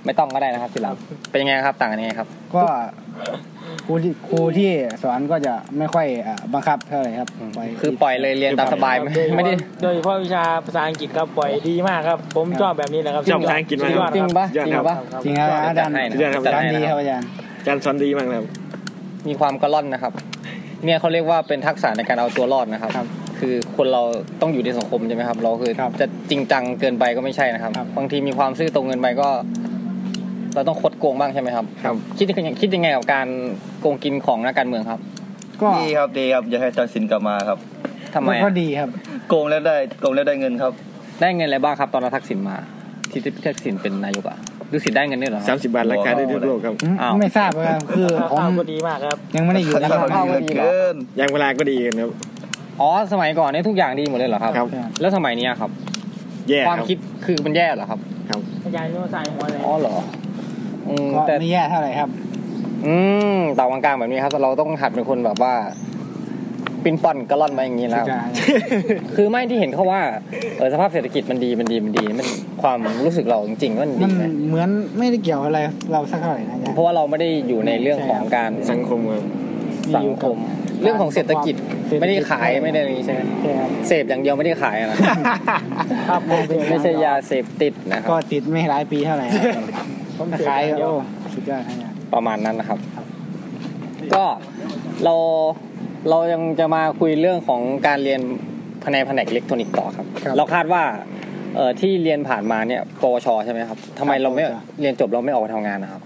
ไม่ต้องก็ได้นะครับทีหลังเป็นยังไงครับต่างกันยังไงครับ ก็ค รูที่ครูที่สอนก็จะไม่ค่อยอะบังคับเท่าไหร่ครับปล่อยคือปล่อยเลยเรียนตามสบายไม่ไม่ได้โดยเฉพาะวิชาภาษาอังกฤษครับปล่อยดีมากครับ ผมชอบแบบนี้นะครับชอบภาษาอังกฤษมากสุดยอดจริงคบปะยอดจริงครับปะจริงครับอาจารย์ให้นะเดี๋ยวครับอาจารย์ดีครับอาจารย์อาจารย์สอนดีมากเลยครับมีความกระล่อนนะครับ เนี่ยเขาเรียกว่าเป็นทักษะในการเอาตัวรอดนะครับครับคือคนเราต้องอยู่ในสังคมใช่ไหมครับ เราคือครับจะจริงจังเกินไปก็ไม่ใช่นะครับครับ บางทีมีความซื่อตรงเกินไปก็ เราต้องคดโกงบ้างใช่ไหมครับ ครับ คิดยังคิดยังไงกับการโกงกินของนักการเมืองครับ ก็ดีครับดีครับอยากให้ทักษิณกลับมาครับทำไมก็อะดีครับ โกงแล้วได้โกงแล้วได้เงินครับ ได้เงินอะไรบ้างครับ ตอนเราทักษิณมาที่ที่ทักษิณเป็นนายกอะดูสิได้เงินด้วยเหรอคสารับมสิบบาทรายการได้ทั่วโลกครับอ้าวไม่ทราบครับคือผมข้าวก็ดีมากครับ ยังไม่ได้อยู่นะครับเข้าก็ดีเหรอเกินยางเวลาก็ดีกันครับอ๋อสมัยก่อนเนี่ยทุกอย่างดีหมดเลยเหรอครับครับแล้วสมัยเนี้ยครับ แย่ความครับคิดคือมันแย่เหรอครับ ครับอาจารย์โน้ตใส่หัวเลยอ๋อเหรอ อืมก็แต่ไม่แย่เท่าไหร่ครับ อืมต่างกลางๆแบบนี้ครับเราต้องหัดเป็นคนแบบว่าปินป่อนกระล่อนมาอย่างนี้แล้ว คือไม่ที่เห็นเขาว่าเออสภาพเศรษฐกิจมันดีมันดีมันดีมันความรู้สึกเราจริงๆว่ามันมัดีนไหมเหมือนไม่ได้เกี่ยวอะไรเราสักเท่าไหร่นะอาจารย์เพราะว่าเราไม่ได้อยู่ในเรื่องของการสังคมครับสังคม เรื่องของเศรษฐกิจเศรษฐกิจไม่ได้ขายไม่ได้อะไรอย่างนี้ใช่ไหมใช่ครับเสพอย่างเดียวไม่ได้ขายอะนะครับผมเป็นไม่ใช่ยาเสพติดนะคก็รับติดไม่หลายปีเท่าไหร่ครับ ผมถ้าเสียขายอย่างเดียวโอ้สุดยอดครับอาจารย์ประมาณนั้นนะครับ ก็เราเรายังจะมาคุยเรื่องของการเรียนภายในแผนกอิเล็กทรอนิกส์ต่อครับ เราคาดว่าเอ่อที่เรียนผ่านมาเนี่ยปวชใช่ไหมครับทำไมเราไม่เรียนจบเราไม่ออกไปทำงานนะครับ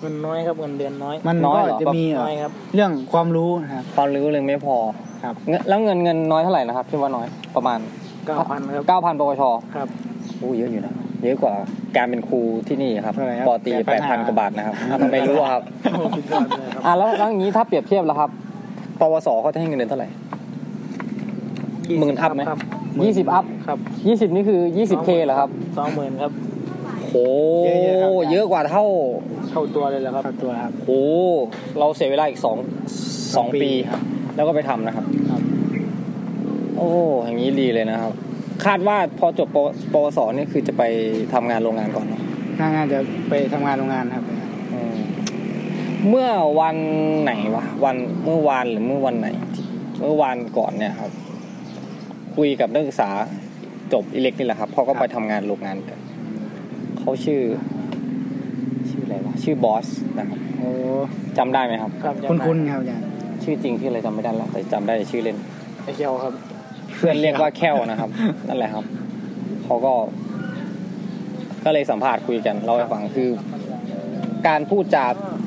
เงินน้อยครับเงินเดือนน้อย มันน้อก็ยเหรอจะมีน้อยครับเรื่องความรู้นะครับความรู้เลยไม่พอครับเงินแล้วเงินเงินน้อยเท่าไหร่นะครับที่ว่าน้อยประมาณเก้าพันครับเก้าพันปวชครับโอ้เยอะอยู่นะ เยอะกว่าการเป็นครูที่นี่ครับเท่าไหร่ครับปอตรีแปดพัน8,500กว่าบาทนะครับอะทำไมรู้อะครับโอ้สุดยอดเลยครับอะแล้วแล้วอย่างนี้ถ้าเปรียบเทียบแล้วครับปวสเขาจะให้เงินเดือนเท่าไหร่หมื่นอัพไหมครับยี่สิบอัพครับยี่สิบนี่คือยี่สิบเคเหรอครับสองหมื่นครับโอ้เยอะกว่าเท่าเข้าตัวเลยเหรอครับเข้าตัวครับโอ้เราเสียเวลาอีกสองสองปีครับ แล้วก็ไปทำนะครับครับ โอ้อย่างนี้ดีเลยนะครับ คาดว่าพอจบปวปวสนี่คือจะไปทำงานโรงงานก่อนเนอะน่าจะไปทำงานโรงงานครับอืมเมื่อวันไหนวะวันเมื่อวานหรือเมื่อวันไหน เมื่อวานก่อนเนี่ยครับ คุยกับนักศึกษาจบอิเล็กนี่แหละครับเขาก็ไปทำงานโรงงานกันเขาชื่อ ชื่ออะไรวะชื่อบอสนะครับโอ้จำได้ไหมครับ ครับคุณคุณครับอาจารย์ชื่อจริงชื่ออะไรจำไม่ได้แล้วแต่จำได้แต่ชื่อเล่นไอเกียวครับเพื่อนเรียกว่าแค่วนะครับ นั่นแหละครับเขาก็ ก็เลยสัมภาษณ์คุยกันเราให้ฟังคือ การพูดจา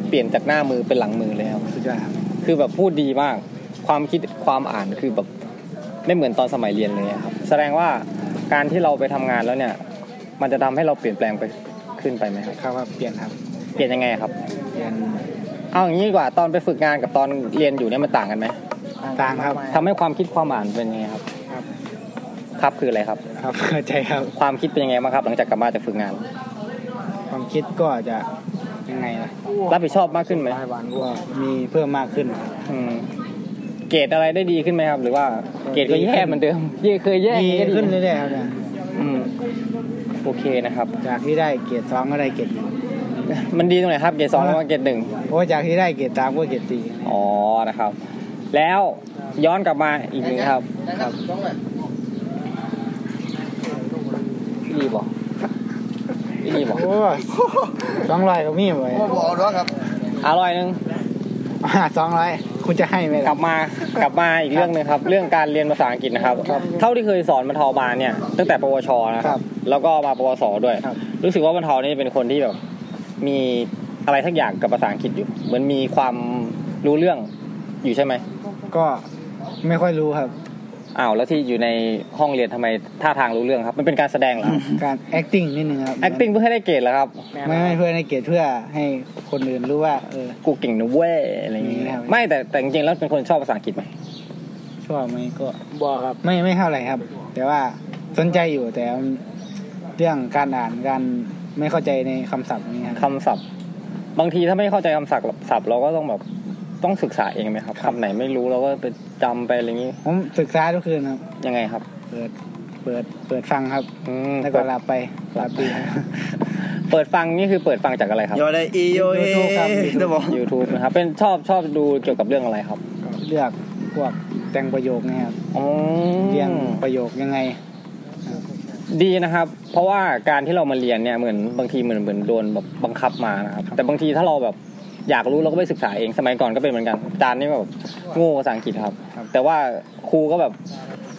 เปลี่ยนจากหน้ามือเป็นหลังมือเลยครับสุดยอดครับคือแบบพูดดีมาก ความคิดความอ่านคือแบบไม่เหมือนตอนสมัยเรียนเลยอะครับ แสดงว่าการที่เราไปทำงานแล้วเนี่ย มันจะทำให้เราเปลี่ยนแปลงไปขึ้นไปไหมครับครับครับเปลี่ยนครับ เปลี่ยนยังไงครับ เปลี่ยนเอาอย่างนี้ดีกว่าตอนไปฝึกงานกับตอนเรียนอยู่เนี่ยมันต่างกันไหมต่างครับทำให้ความคิดความอ่านเป็นยังไงครับ ครับครับคืออะไรครับ ครับเข้าใจครับ ความคิดเป็นยังไงบ้างครับ หลังจากกลับมาจากฝึกงาน ความคิดก็จะยังไงล่ะรับผิดชอบมากขึ้นไหมก็มีเพิ่มมากขึ้นครับอืมเกรดอะไรได้ดีขึ้นไหมครับ หรือว่าเกรดก็แย่เหมือนเดิมยี่เคยแย่ดีก็ดีขึ้นเรื่อยๆครับเนี่ยอืมโอเคนะครับ จากที่ได้เกรดสองก็ได้เกรดหนึ่งมันดีตรงไหนครับเกรดสองแล้วมาเกรดหนึ่งเพราะว่าจากที่ได้เกรดสามก็เกรดสี่อ๋อนะครับ แล้วย้อนกลับมาอีกหนึ่งครับครับพี่รีบอก พี่รีบอกโอ้ยสองร้อยก็มีไว้อร่อยหนึ่งสองร้อยคุณจะให้ไหมกล่ะ ลับมากลับมาอีกเรื่องหนึงครับ เรื่องการเรียนภาษาอังกฤษนะครับเท่าที่เคยสอนบรรทอมาเนี่ยตั้งแต่ปวชนะครับแล้วก็มาปวสด้วย ครับ รู้สึกว่าบรรทอนี่เป็นคนที่แบบมีอะไรทักอย่างกับภาษาอังกฤษอยู่เหมือนมีความรู้เรื่องอยู่ใช่ไหมก็ไม่ค่อยรู้ครับ อ้าวแล้วที่อยู่ในห้องเรียนทำไมท่าทางรู้เรื่องครับ มันเป็นการแสดงเหรอครับการ acting นิดนึงครับ acting เพื่อให้ได้เกรดเหรอครับไม่ไม่เพื่อให้เกรดเพื่อให้คนอื่นรู้ว่าเออกูเก่งนะเว้ยอะไรอย่างเงี้นี่ยครับไม่แต่แต่จริงๆแล้วเป็นคนชอบภาษาอังกฤษไหมชอบไหมก็บอกครับ ไม่ไม่เท่าไหร่ครับ แต่ว่าสนใจอยู่แต่เรื่องการอ่านการไม่เข้าใจในคำศัพท์นี้ครับคำศัพท์ บางทีถ้าไม่เข้าใจคำศัพท์ศัพท์เราก็ต้องแบบ ต้องศึกษาเองไหมครับคำไหนไม่รู้เราก็ไปจำไปอะไรอย่างงี้ผมศึกษาทุกคืนครับ ยังไงครับ เปิดเปิดเปิดฟังครับอืมแล้วก็หลับไปหลับดีครับเปิดฟังนี่คือเปิดฟังจากอะไรครับยอได้อีโยเอ YouTube ครับจะบอก YouTube นะครับ เป็นชอบชอบดูเกี่ยวกับเรื่องอะไรครับ เลือกพวกแต่งประโยคเนะครับอ๋อเรียงประโยคยังไง ดีนะครับ เพราะว่าการที่เรามาเรียนเนี่ยเหมือนบางทีเหมือนเหมือนโดนแบบบังคับมานะครับ แต่บางทีถ้าเราแบบ อยากรู้เราก็ไปศึกษาเองสมัยก่อนก็เป็นเหมือนกันอาจารย์นี่แบบโง่ภาษาอังกฤษครับครับแต่ว่าครูก็แบบ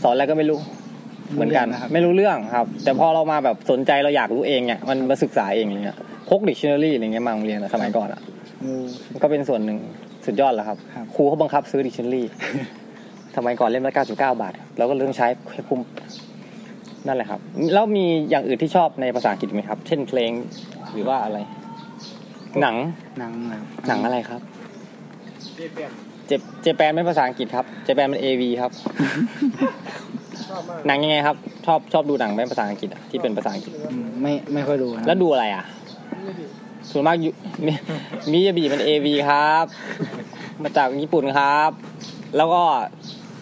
สอนอะไรก็ไม่รู้เหมือนกันนะครับไม่รู้เรื่องครับ แต่พอเรามาแบบสนใจเราอยากรู้เองเนี่ยมันมาศึกษาเองอย่างเงี้ยพกดิกชันนารีอะไรเงี้ยมาโรงเรียนอะสมัยก่อนอะงูก็เป็นส่วนหนึ่งสุดยอดแล้วครับครับ ครูเขาบังคับซื้อดิกชันนารีสมัยก่อนเล่มละ99 บาทเราก็เลยต้องใช้ให้คุ้มนั่นแหละครับ แล้วมีอย่างอื่นที่ชอบในภาษาอังกฤษไหมครับ เช่นเพลงหรือว่าอะไร หนังหนังครับหนังอะไรครับ เจ Japan ไม่ภาษาอังกฤษครับ Japan เป็น AV ครับหนังยังไงครับ ชอบชอบดูหนังเป็นภาษาอังกฤษอะที่เป็นภาษาอังกฤษอืมไม่ไม่ค่อยดูครับแล้วดูอะไรอะส่วนมากยูมีมิยาบีเป็นเอวีครับ มาจากญี่ปุ่นครับ แล้วก็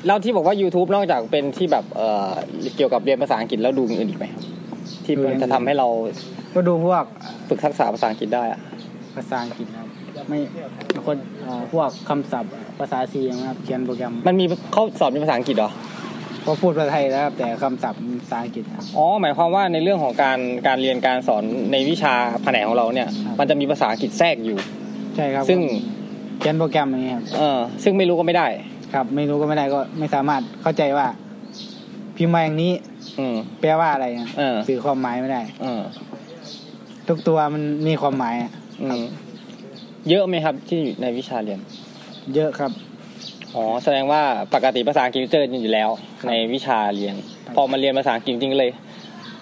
แล้วที่บอกว่า YouTube นอกจากเป็นที่แบบเอ่อเกี่ยวกับเรียนภาษาอังกฤษแล้วดูอย่างอื่นอีกไหมครับที่มันจะทำให้เราก็ดูพวกฝึกทักษะภาษาอังกฤษได้อะ ภาษาอังกฤษครับไม่คนเอ่อพวกคำศัพท์ภาษาซีนะครับเขียนโปรแกรมมันมีเขาสอนเป็นภาษาอังกฤษเหรอ ก็พูดภาษาไทยแล้วครับ แต่คำศัพท์ภาษาอังกฤษครับ อ๋อ หมายความว่าในเรื่องของการการเรียนการสอนในวิชาแผนกของเราเนี่ย ครับ มันจะมีภาษาอังกฤษแทรกอยู่ ใช่ครับซึ่ง เขียนโปรแกรมอย่างนี้ยครับเออซึ่งไม่รู้ก็ไม่ได้ ครับไม่รู้ก็ไม่ได้ก็ไม่สามารถเข้าใจว่า พิมพ์มาอย่างนี้อืม แปลว่าอะไรนะเออ สื่อความหมายไม่ได้ เออทุกตัวมันมีความหมายอะอืม เยอะไหมครับที่อยู่ในวิชาเรียน เยอะครับอ๋อแสดงว่าปกติภาษาอังกฤษเจออยู่แล้ว ในวิชาเรียน พอมาเรียนภาษาอังกฤษจริงๆเลย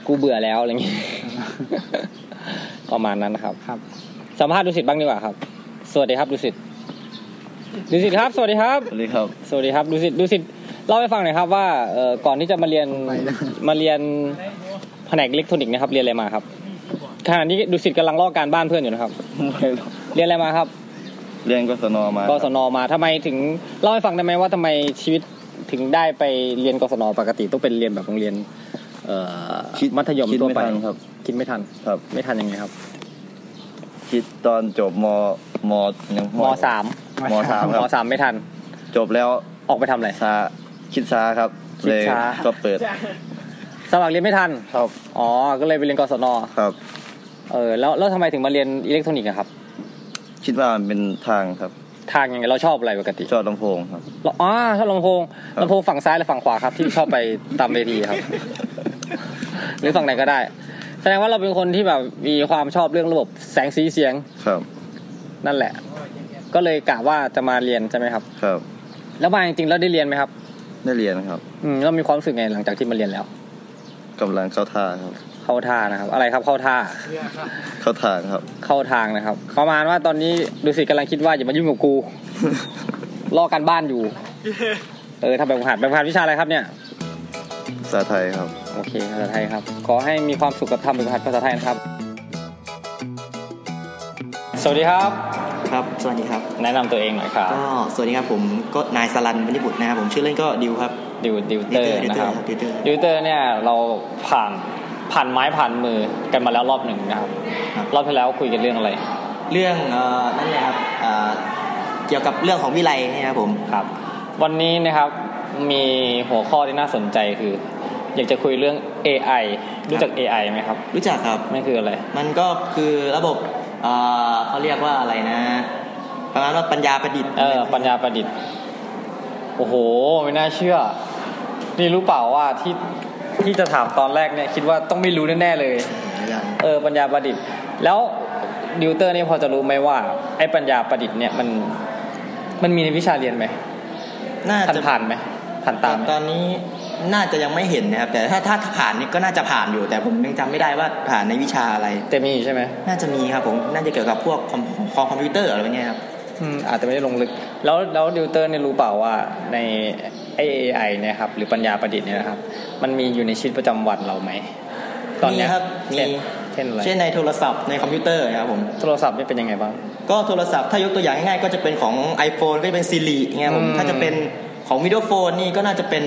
กูเบื่อแล้วอะไรอย่างงี้ประมาณนั้นนะครับครับ สัมภาษณ์ดุสิตบ้างดีกว่าครับ สวัสดีครับดุสิตดุสิตครับ สวัสดีครับสวัสดีครับ สวัสดีครับดุสิตดุสิตเล่าให้ฟังหน่อยครับว่าเอ่อก่อนที่จะมาเรียนไปแล้วมาเรียนแผนกอิเล็กทรอนิกส์นะครับ เรียนอะไรมาครับ ขณะนี้ดุสิตกำลังลอกการบ้านเพื่อนอยู่นะครับ เรียนอะไรมาครับ เรียนกศนมากศนมาทำไมถึงเล่าให้ฟังได้ไหมว่าทำไมชีวิตถึงได้ไปเรียนกศนปกติต้องเป็นเรียนแบบโรงเรียนเอ่อคิดมัธยมคิดทั่วไม่ไปทันครับ คิดไม่ทันครับ ไม่ทันยังไงครับคิดตอนจบมมยังมสามมสามคมรับสามไม่ทัน จบแล้วออกไปทำอะไร ซาคิดซาครับคิดเลยช้า ก็เปิดสมัครเรียนไม่ทัน ครับอ๋อก็เลยไปเรียนกศนครับ เออแล้วแล้วทำไมถึงมาเรียนอิเล็กทรอนิกส์อะครับ คิดว่ามันเป็นทางครับ ทางยังไงเราชอบอะไรปกติชอบลำโพงครับ เราอ๋อชอบลำโพงครับ ลำโพงฝั่งซ้ายหรือฝั่งขวาครับ ที่ชอบไปตามเวทีครับ หรือฝั่งไหนก็ได้ แสดงว่าเราเป็นคนที่แบบมีความชอบเรื่องระบบแสงสีเสียงครับนั่นแหละ ก็เลยกะว่าจะมาเรียนใช่ไหมครับ ครับแล้วมาจริงๆแล้วได้เรียนไหมครับ ได้เรียนครับอืมแล้วมีความรู้สึกไงหลังจากที่มาเรียนแล้ว กำลังเข้าท่าครับ เข้าท่านะครับ อะไรครับเข้าท่า เข้าทางครับ เข้าทางนะครับประมาณว่าตอนนี้ดูสิกำลังคิดว่าอย่ามายุ่งกับกูลอกการบ้านอยู่ เออทำแบบฝึกหัดแบบฝึกหัดวิชาอะไรครับเนี่ย ภาษาไทยครับ โอเคภาษาไทยครับ ขอให้มีความสุขกับทำแบบฝึกหัดภาษาไทยนะครับ สวัสดีครับ ครับ สวัสดีครับ แนะนำตัวเองหน่อยครับ ก็สวัสดีครับผมก็นายสลันวณิบุตรนะครับผมชื่อเล่นก็ดิวครับ ดิวดิวเตอร์ดิวเตอร์นะครับดิวเตอร์ดิวเตอร์เนี่ยเราผ่าน ผ่านไม้ผ่านมือกันมาแล้วรอบหนึ่งนะครับครับ รอบที่แล้วคุยกันเรื่องอะไร เรื่องเอ่อนั่นแหละครับเอ่อเกี่ยวกับเรื่องของวิไลเนี่ยครับผมครับ วันนี้นะครับมีหัวข้อที่น่าสนใจคือ อยากจะคุยเรื่อง AI รู้จัก AI ไหมครับรู้จักครับ ไม่คืออะไร มันก็คือระบบเอ่อเขาเรียกว่าอะไรนะ ประมาณว่าปัญญาประดิษฐ์เออ ปัญญาประดิษฐ์ โอ้โห ไม่น่าเชื่อ นี่รู้เปล่าว่าที่ ที่จะถามตอนแรกเนี่ยคิดว่าต้องไม่รู้แน่ๆเลยอย่างเออปัญญาประดิษฐ์ แล้วดิวเตอร์นี่พอจะรู้ไหมว่า ไอ้ปัญญาประดิษฐ์เนี่ยมันมันมีในวิชาเรียนไหมน่าผ่านจะผ่านไหมผ่านตามไหมตอนนี้น่าจะยังไม่เห็นนะครับ แต่ถ้าถ้าผ่านนี่ก็น่าจะผ่านอยู่ แต่ผมยังจำไม่ได้ว่าผ่านในวิชาอะไรแต่มีใช่ไหมน่าจะมีครับผมน่าจะเกี่ยวกับพวกคอมคอมคอมพิวเตอร์อะไรแบบเนี้ยครับอืมอาจจะไม่ได้ลงลึก แล้วแล้วดิวเตอร์เนี่ยรู้เปล่าว่าใน ไอ AI เนี่ยครับหรือปัญญาประดิษฐ์เนี่ยนะครับ มันมีอยู่ในชีวิตประจำวันเราไหมตอนเนี้ยมีครับมีเช่นเช่นอะไรเช่นในโทรศัพท์ในคอมพิวเตอร์นะครับผมโทรศัพท์นี่เป็นยังไงบ้าง ก็โทรศัพท์ถ้ายกตัวอย่างง่ายๆก็จะเป็นของ iPhone ก็จะเป็น Siri เงี้ยผมอืมถ้าจะเป็นของวิดีโอโฟนนี่ก็น่าจะเป็น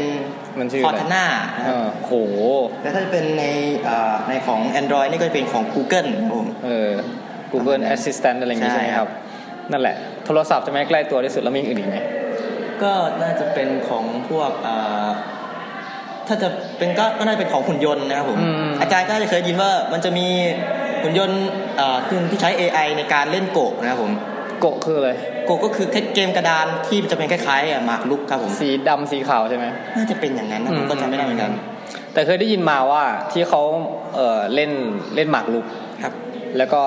มันชื่อคออะไรร์ทนาเออโหแล้วถ้าจะเป็นในอ่าในของ Android นี่ก็จะเป็นของ Google ครับผมเออ Google Assistant อะไรอย่างงี้ใช่ใช่ไหมครับ นั่นแหละ โทรศัพท์จะไหมใกล้ตัวที่สุดแล้วมีอย่างอื่นอีกไหม ก็น่าจะเป็นของพวกอ่าถ้าจะเป็นก็ก็น่าจะเป็นของหุ่นยนต์นะครับผมอืมอาจารย์ก็จะเคยได้ยินว่ามันจะมีหุ่นยนต์อ่าที่ที่ใช้ AI ในการเล่นโกะนะครับผมโกะคืออะไรโกะก็คือเกมกระดานที่จะเป็นคล้ายๆอะหมากรุกครับผมสีดำสีขาวใช่ไหมน่าจะเป็นอย่างนั้นนะผมก็จำไม่ได้เหมือนกัน แต่เคยได้ยินมาว่าที่เขาเออเล่นเล่นหมากรุกครับ แล้วก็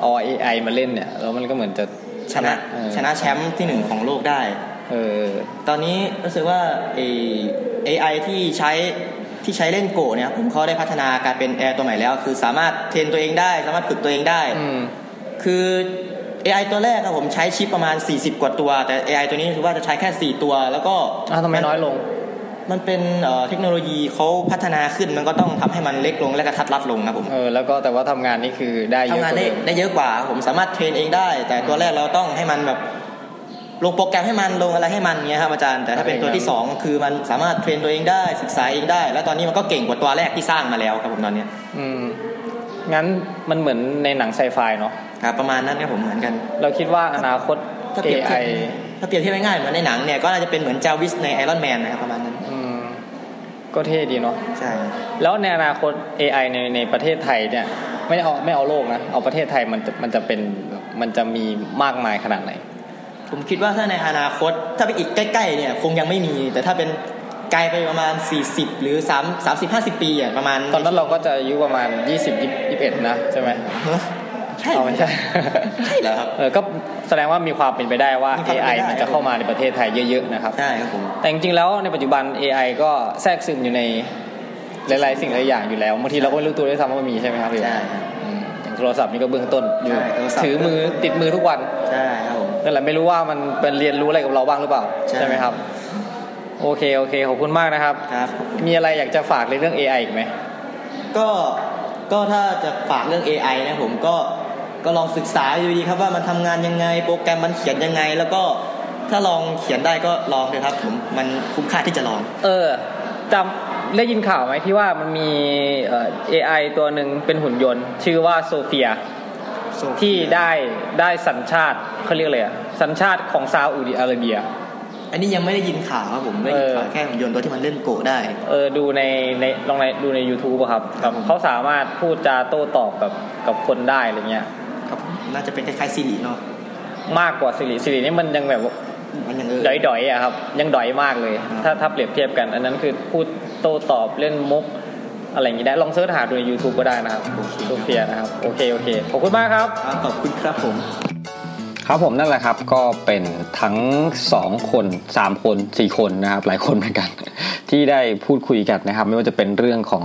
เอา AI มาเล่นเนี่ยแล้วมันก็เหมือนจะชนะเออชนะแชมป์ที่หนึ่งของโลกได้ เออตอนนี้รู้สึกว่าเอ AI ที่ใช้ที่ใช้เล่นโกะเนี่ยผมเขาได้พัฒนาการเป็น AI ตัวใหม่แล้ว คือสามารถ train ตัวเองได้ สามารถฝึกตัวเองได้อืมคือ AI ตัวแรกครับผมใช้ชิปประมาณ 40 กว่าตัว แต่ AI ตัวนี้ถือว่าจะใช้แค่ 4 ตัว แล้วก็อ้าวทำไมน้อยลง มันเป็นเอ่อเทคโนโลยีเขาพัฒนาขึ้นมันก็ต้องทำให้มันเล็กลงและกระทัดรัดลงครับผมเออแล้วก็แต่ว่าทำงานนี่คือได้เยอะทำงานกว่าได้เดิมได้เยอะกว่า ผมสามารถ train เองได้ แต่ตัวแรกเราต้องให้มันแบบ ลงโปรแกรมให้มันลงอะไรให้มันเงี้ยครับอาจารย์แต่ถ้าเป็นตัวที่สองคือมันสามารถ train ตัวเองได้ศึกษาเองได้ แล้วตอนนี้มันก็เก่งกว่าตัวแรกที่สร้างมาแล้วครับผมตอนเนี้ยอืมงั้นมันเหมือนในหนังไซไฟเนาะครับประมาณนั้นครับผมเหมือนกัน เราคิดว่าอนาคตถ้าเปรียบเทีย AI บถ้าเปรียบเทียบง่ายๆเหมือนในหนังเนี่ยก็น่าจะเป็นเหมือนจาวิสในไอรอนแมนนะครับประมาณนั้นอืมก็เท่ดีเนาะใช่แล้วในอนาคต AI ในในประเทศไทยเนี่ยไม่เอาไม่เอาโลกนะเอาประเทศไทยมันจะมันจะเป็นแบบมันจะมีมากมายขนาดไหน ผมคิดว่าถ้าในอนาคต ถ้าไปอีกใกล้ๆเนี่ยคงยังไม่มี แต่ถ้าเป็นไกลไปประมาณ 40 หรือ3 30 50 ปีอะประมาณ ตอนนั้นเราก็จะอายุประมาณ 20 21 นะใช่ไหมใช่เอาไม่ใช่ใช่เหรอครับเออก็แสดงว่ามีความเป็นไปได้ว่ามีความเป็น AI ไปได้มันจะเข้ามาในประเทศไทยเยอะๆนะครับใช่ครับผมแต่จริงๆแล้วในปัจจุบัน AI ก็แทรกซึมอยู่ในหลายๆสิ่งหลายอย่างอยู่แล้วบางทีเราก็ไม่รู้ตัวด้วยซ้ำว่ามันมีใช่ไหมครับพี่ใช่ครับอืมอย่างโทรศัพท์นี่ก็เบื้องต้นอยู่ใช่โทรศัพท์ถือมือติดมือทุกวันใช่ครับผม นั่นแหละไม่รู้ว่ามันเป็นเรียนรู้อะไรกับเราบ้างหรือเปล่าใช่ไหมครับ โอเคโอเคขอบคุณมากนะครับครับมีอะไรอยากจะฝากในเรื่อง AI อีกไหมก็ก็ถ้าจะฝากเรื่อง AI นะผมก็ก็ลองศึกษาดูดีครับว่ามันทำงานยังไง โปรแกรมมันเขียนยังไง แล้วก็ถ้าลองเขียนได้ก็ลองเลยครับผมมันคุ้มค่าที่จะลอง เออจำได้ยินข่าวไหมที่ว่ามันมีเอ่อ AI ตัวหนึ่งเป็นหุ่นยนต์ ชื่อว่าโซเฟียที่ได้ได้สัญชาติ เขาเรียกอะไรอะสัญชาติของซาอุดิอาระเบีย อันนี้ยังไม่ได้ยินข่าวครับผมได้ยินข่าวแค่หุ่นยนต์ตัวที่มันเล่นโกะได้ เออดูในในลองในดูใน YouTube อะครับแบบเขาสามารถพูดจาโต้ตอบกับกับคนได้อะไรเงี้ยครับผมน่าจะเป็นคล้ายๆซีรีเนาะมากกว่าสิริสิรินี่มันยังแบบมันยังเออดอยๆอะครับ ยังดอยมากเลย ถ้าถ้าเปรียบเทียบกัน อันนั้นคือพูดโต้ตอบเล่นมุก อะไรอย่างนี้ได้ลองเสิร์ชหาดูใน YouTube ก็ได้นะครับโซเฟียนะครับ โอเค โอเค ขอบคุณมากครับครับขอบคุณครับผม ครับผมนั่นแหละครับก็เป็นทั้งสองคนสามคนสี่คนนะครับหลายคนเหมือนกัน ที่ได้พูดคุยกันนะครับ ไม่ว่าจะเป็นเรื่องของ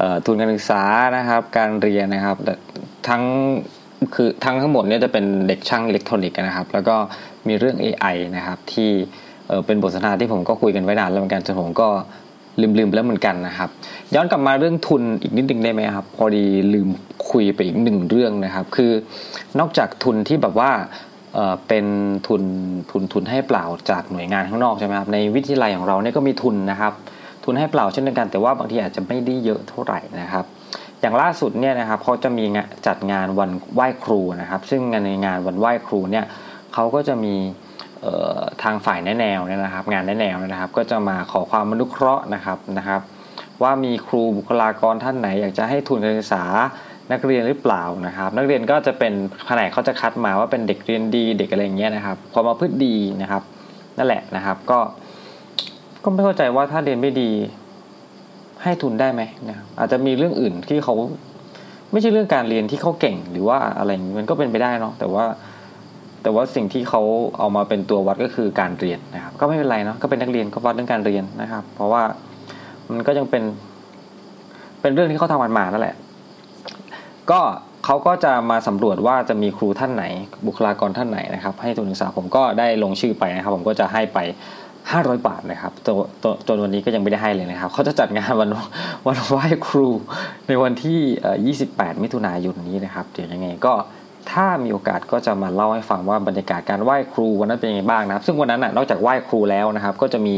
ออทุนการศึกษานะครับ การเรียนนะครับทั้งคือทั้งทั้งหมดเนี่ยจะเป็นเด็กช่างอิเล็กทรอนิกส์นะครับ แล้วก็มีเรื่อง AI นะครับที่เเป็นบทสนทนาที่ผมก็คุยกันไว้นานแล้วเหมือนกันจนผมก็ลืมๆแล้วเหมือนกันนะครับ ย้อนกลับมาเรื่องทุนอีกนิดนึงได้ไหมครับ พอดีลืมคุยไปอีกหนึ่งเรื่องนะครับ คือนอกจากทุนที่แบบว่า เออเป็นทุนทุนทุนให้เปล่าจากหน่วยงานข้างนอกใช่ไหมครับในวิทยาลัยของเราเนี่ยก็มีทุนนะครับ ทุนให้เปล่าเช่นเดียวกัน แต่ว่าบางทีอาจจะไม่ได้เยอะเท่าไหร่นะครับ อย่างล่าสุดเนี่ยนะครับเขาจะมีงานจัดงานวันไหว้ครูนะครับ ซึ่งในงานวันไหว้ครูเนี่ยเขาก็จะมีทางฝ่ายแนแนวเนี่ยนะครับ งานแนแนวนะครับ ก็จะมาขอความอนุเคราะห์นะครับนะครับ ว่ามีครูบุคลากรท่านไหน อยากจะให้ทุนการศึกษา นักเรียนหรือเปล่านะครับ นักเรียนก็จะเป็นแผนกเขาจะคัดมาว่าเป็นเด็กเรียนดีเด็กอะไรอย่างเงี้ยนะครับความประพฤติดีนะครับ นั่นแหละนะครับ ก็ก็ไม่เข้าใจว่าถ้าเรียนไม่ดี ให้ทุนได้ไหมนะครับอาจจะมีเรื่องอื่นที่เขาไม่ใช่เรื่องการเรียนที่เขาเก่งหรือว่าอะไรมันก็เป็นไปได้เนาะแต่ว่า แต่ว่าสิ่งที่เขาเอามาเป็นตัววัดก็คือการเรียนนะครับ ก็ไม่เป็นไรเนาะก็เป็นนักเรียนก็วัดเรื่องการเรียนนะครับ เพราะว่ามันก็ยังเป็น เป็นเรื่องที่เขาทำกันมานั่นแหละ ก็เขาก็จะมาสำรวจว่าจะมีครูท่านไหน บุคลากรท่านไหนนะครับ ให้ทุนศึกษาผมก็ได้ลงชื่อไปนะครับ ผมก็จะให้ไป 500 บาทนะครับจนจนจนวันนี้ก็ยังไม่ได้ให้เลยนะครับเขาจะจัดงานวันวันไหว้ครูในวันที่เอ่อ28 มิถุนายนนี้นะครับเดี๋ยวยังไงก็ถ้ามีโอกาสก็จะมาเล่าให้ฟังว่าบรรยากาศการไหว้ครูวันนั้นเป็นยังไงบ้างนะครับ ซึ่งวันนั้นน่ะนอกจากไหว้ครูแล้วนะครับ ก็จะมี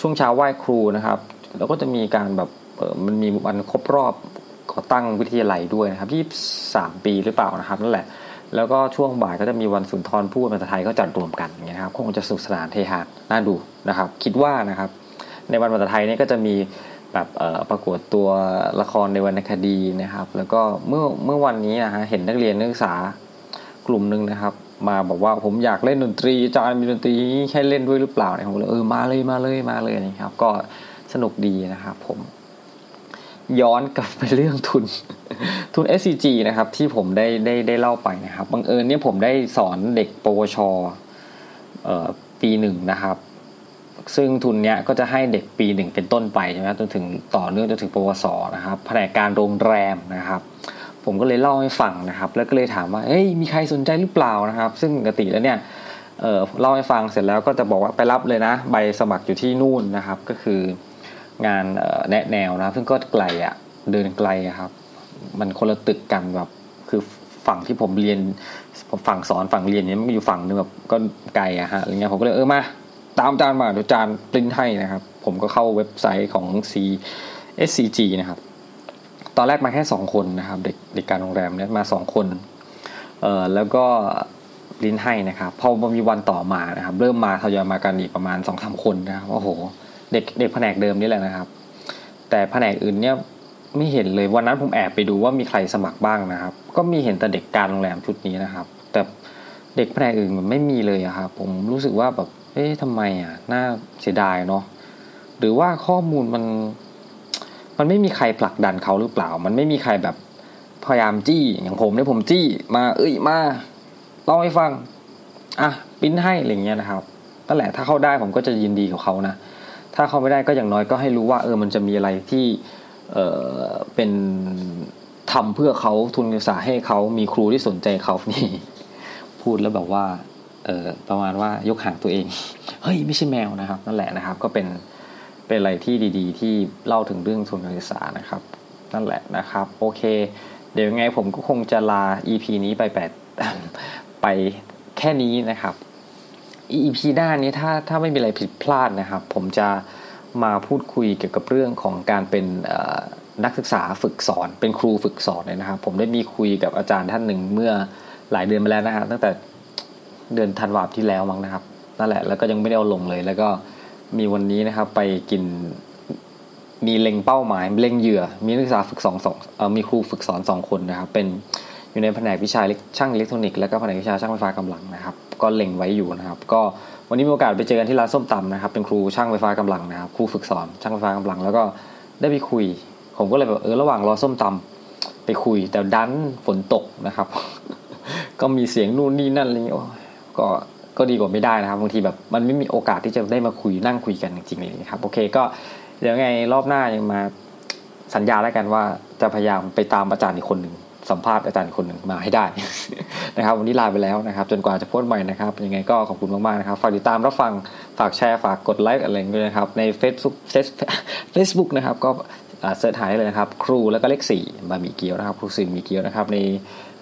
ช่วงเช้าไหว้ครูนะครับ แล้วก็จะมีการแบบมันมีวันครบรอบ ก่อตั้งวิทยาลัยด้วยนะครับ23ปีหรือเปล่านะครับนั่นแหละ แล้วก็ช่วงบ่ายก็จะมีวันสุนทรพูดภาษาไทยก็จัดรวมกันอย่างเงี้ยนะครับคงจะสนุกสนานเฮฮาน่าดูนะครับ คิดว่านะครับ ในวันภาษาไทยนี่ก็จะมีแบบประกวดตัวละครในวรรณคดีนะครับ แล้วก็เมื่อเมื่อวันนี้นะฮะเห็นนักเรียนนักศึกษากลุ่มหนึ่งนะครับ มาบอกว่าผมอยากเล่นดนตรีอาจารย์มีดนตรีให้เล่นด้วยหรือเปล่าเนี่ยผมเลยเออมาเลยมาเลยมาเลยนะครับ ก็สนุกดีนะครับผม ย้อนกลับไปเรื่องทุนทุน SCG นะครับที่ผมได้ได้ได้เล่าไปนะครับบังเอิญเนี่ยผมได้สอนเด็กปวชเอ่อปีหนึ่งนะครับ ซึ่งทุนเนี้ยก็จะให้เด็กปีหนึ่งเป็นต้นไปใช่ไหมจนถึงต่อเนื่องจนถึงปวสนะครับแผนกการโรงแรมนะครับ ผมก็เลยเล่าให้ฟังนะครับ แล้วก็เลยถามว่าเอ้ยมีใครสนใจหรือเปล่านะครับ ซึ่งปกติแล้วเนี่ยเออเล่าให้ฟังเสร็จแล้วก็จะบอกว่าไปรับเลยนะ ใบสมัครอยู่ที่นู่นนะครับก็คือ งานแนะแนวนะซึ่งก็ไกลอะ่ะเดินไกลครับ มันคนละตึกกันแบบคือฝั่งที่ผมเรียนฝั่งสอนฝั่งเรียนเนี่ยมันอยู่ฝั่งนึงแบบก็ไกลอะฮะอะไรเงี้ยผมก็เลยเออมาตามจานมาเดี๋ยวจานปริ้นให้นะครับ ผมก็เข้าเว็บไซต์ของ C SCG นะครับ ตอนแรกมาแค่สองคนนะครับ เด็กเด็กการโรงแรมเนี่ยมาสองคนเอ่อแล้วก็ปริ้นให้นะครับพอมีวันต่อมานะครับ เริ่มมาทยอยมากันอีกประมาณสองสามคนนะครับโอ้โห เด็กเด็กแผนกเดิมนี่แหละนะครับ แต่แผนกอื่นเนี่ยไม่เห็นเลยวันนั้นผมแอบไปดูว่ามีใครสมัครบ้างนะครับ ก็มีเห็นแต่เด็กการโรงแรมชุดนี้นะครับ แต่เด็กแผนกอื่นมันไม่มีเลยอะครับผมรู้สึกว่าแบบเอ๊ะทำไมอะน่าเสียดายเนาะหรือว่าข้อมูลมันมันไม่มีใครผลักดันเขาหรือเปล่า มันไม่มีใครแบบพยายามจี้อย่างผมเนี่ยผมจี้มา เอ้ยมาเล่าให้ฟัง อะปิ้นให้อะไรเงี้ยนะครับนั่นแหละถ้าเข้าได้ผมก็จะยินดีกับเขานะ ถ้าเขาไม่ได้ก็อย่างน้อยก็ให้รู้ว่าเออมันจะมีอะไรที่เออเป็นทำเพื่อเขาทุนการศึกษาให้เขามีครูที่สนใจเขานี่ พูดแล้วแบบว่าเออประมาณว่ายกห่างตัวเอง เฮ้ยไม่ใช่แมวนะครับ นั่นแหละนะครับ ก็เป็นเป็นอะไรที่ดีๆ ที่เล่าถึงเรื่องทุนการศึกษานะครับ นั่นแหละนะครับ โอเค เดี๋ยวยังไงผมก็คงจะลา EP นี้ไปแปดไปแค่นี้นะครับ EP หน้านี้ถ้าถ้าไม่มีอะไรผิดพลาดนะครับ ผมจะมาพูดคุยเกี่ยวกับเรื่องของการเป็นนักศึกษาฝึกสอน เป็นครูฝึกสอนเลยนะครับ ผมได้มีคุยกับอาจารย์ท่านหนึ่งเมื่อหลายเดือนมาแล้วนะครับตั้งแต่เดือนธันวาคมที่แล้วมั้งนะครับนั่นแหละแล้วก็ยังไม่ได้เอาลงเลย แล้วก็มีวันนี้นะครับไปกินมีเล็งเป้าหมายเล็งเหยื่อ มีนักศึกษาฝึกสองสองเออมีครูฝึกสอนสองคนนะครับ เป็น อยู่ในแผนกวิชาช่างอิเล็กทรอนิกส์แล้วก็แผนกวิชาช่างไฟฟ้ากำลังนะครับ ก็เล็งไว้อยู่นะครับ ก็วันนี้มีโอกาสไปเจอกันที่ร้านส้มตำนะครับ เป็นครูช่างไฟฟ้ากำลังนะครับครูฝึกสอนช่างไฟฟ้ากำลัง แล้วก็ได้ไปคุย ผมก็เลยแบบเออระหว่างรอส้มตำไปคุย แต่ดันฝนตกนะครับ ก็มีเสียงนู่นนี่นั่นอะไรเงี้ยก็ก็ดีกว่าไม่ได้นะครับบางทีแบบมันไม่มีโอกาสที่จะได้มาคุยนั่งคุยกันจริงๆเลยนะครับโอเคก็เดี๋ยวไงรอบหน้ายังมาสัญญาแล้วกันว่าจะพยายามไปตามอาจารย์อีกคนหนึ่ง สัมภาษณ์อาจารย์คนหนึ่งมาให้ได้นะครับ วันนี้ลาไปแล้วนะครับ จนกว่าจะพบกันใหม่นะครับยังไงก็ขอบคุณมากๆนะครับ ฝากติดตามรับฟังฝากแชร์ฝากกดไลค์อะไรด้วยนะครับ ใน Facebook Facebook นะครับ ก็เสิร์ชหาได้เลยนะครับ ครูแล้วก็เลขสี่บะหมี่เกี๊ยวนะครับครูสี่บะหมี่เกี๊ยวนะครับใน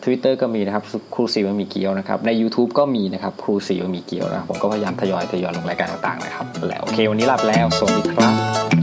Twitter ก็มีนะครับครูสีบะหมี่เกี๊ยวนะครับใน YouTube ก็มีนะครับครูสีบะหมี่เกี๊ยวนะครับผมก็พยายามทยอยทยอยลงรายการต่างๆนะครับแล้วโอเควันนี้ลาไปแล้วสวัสดีครับ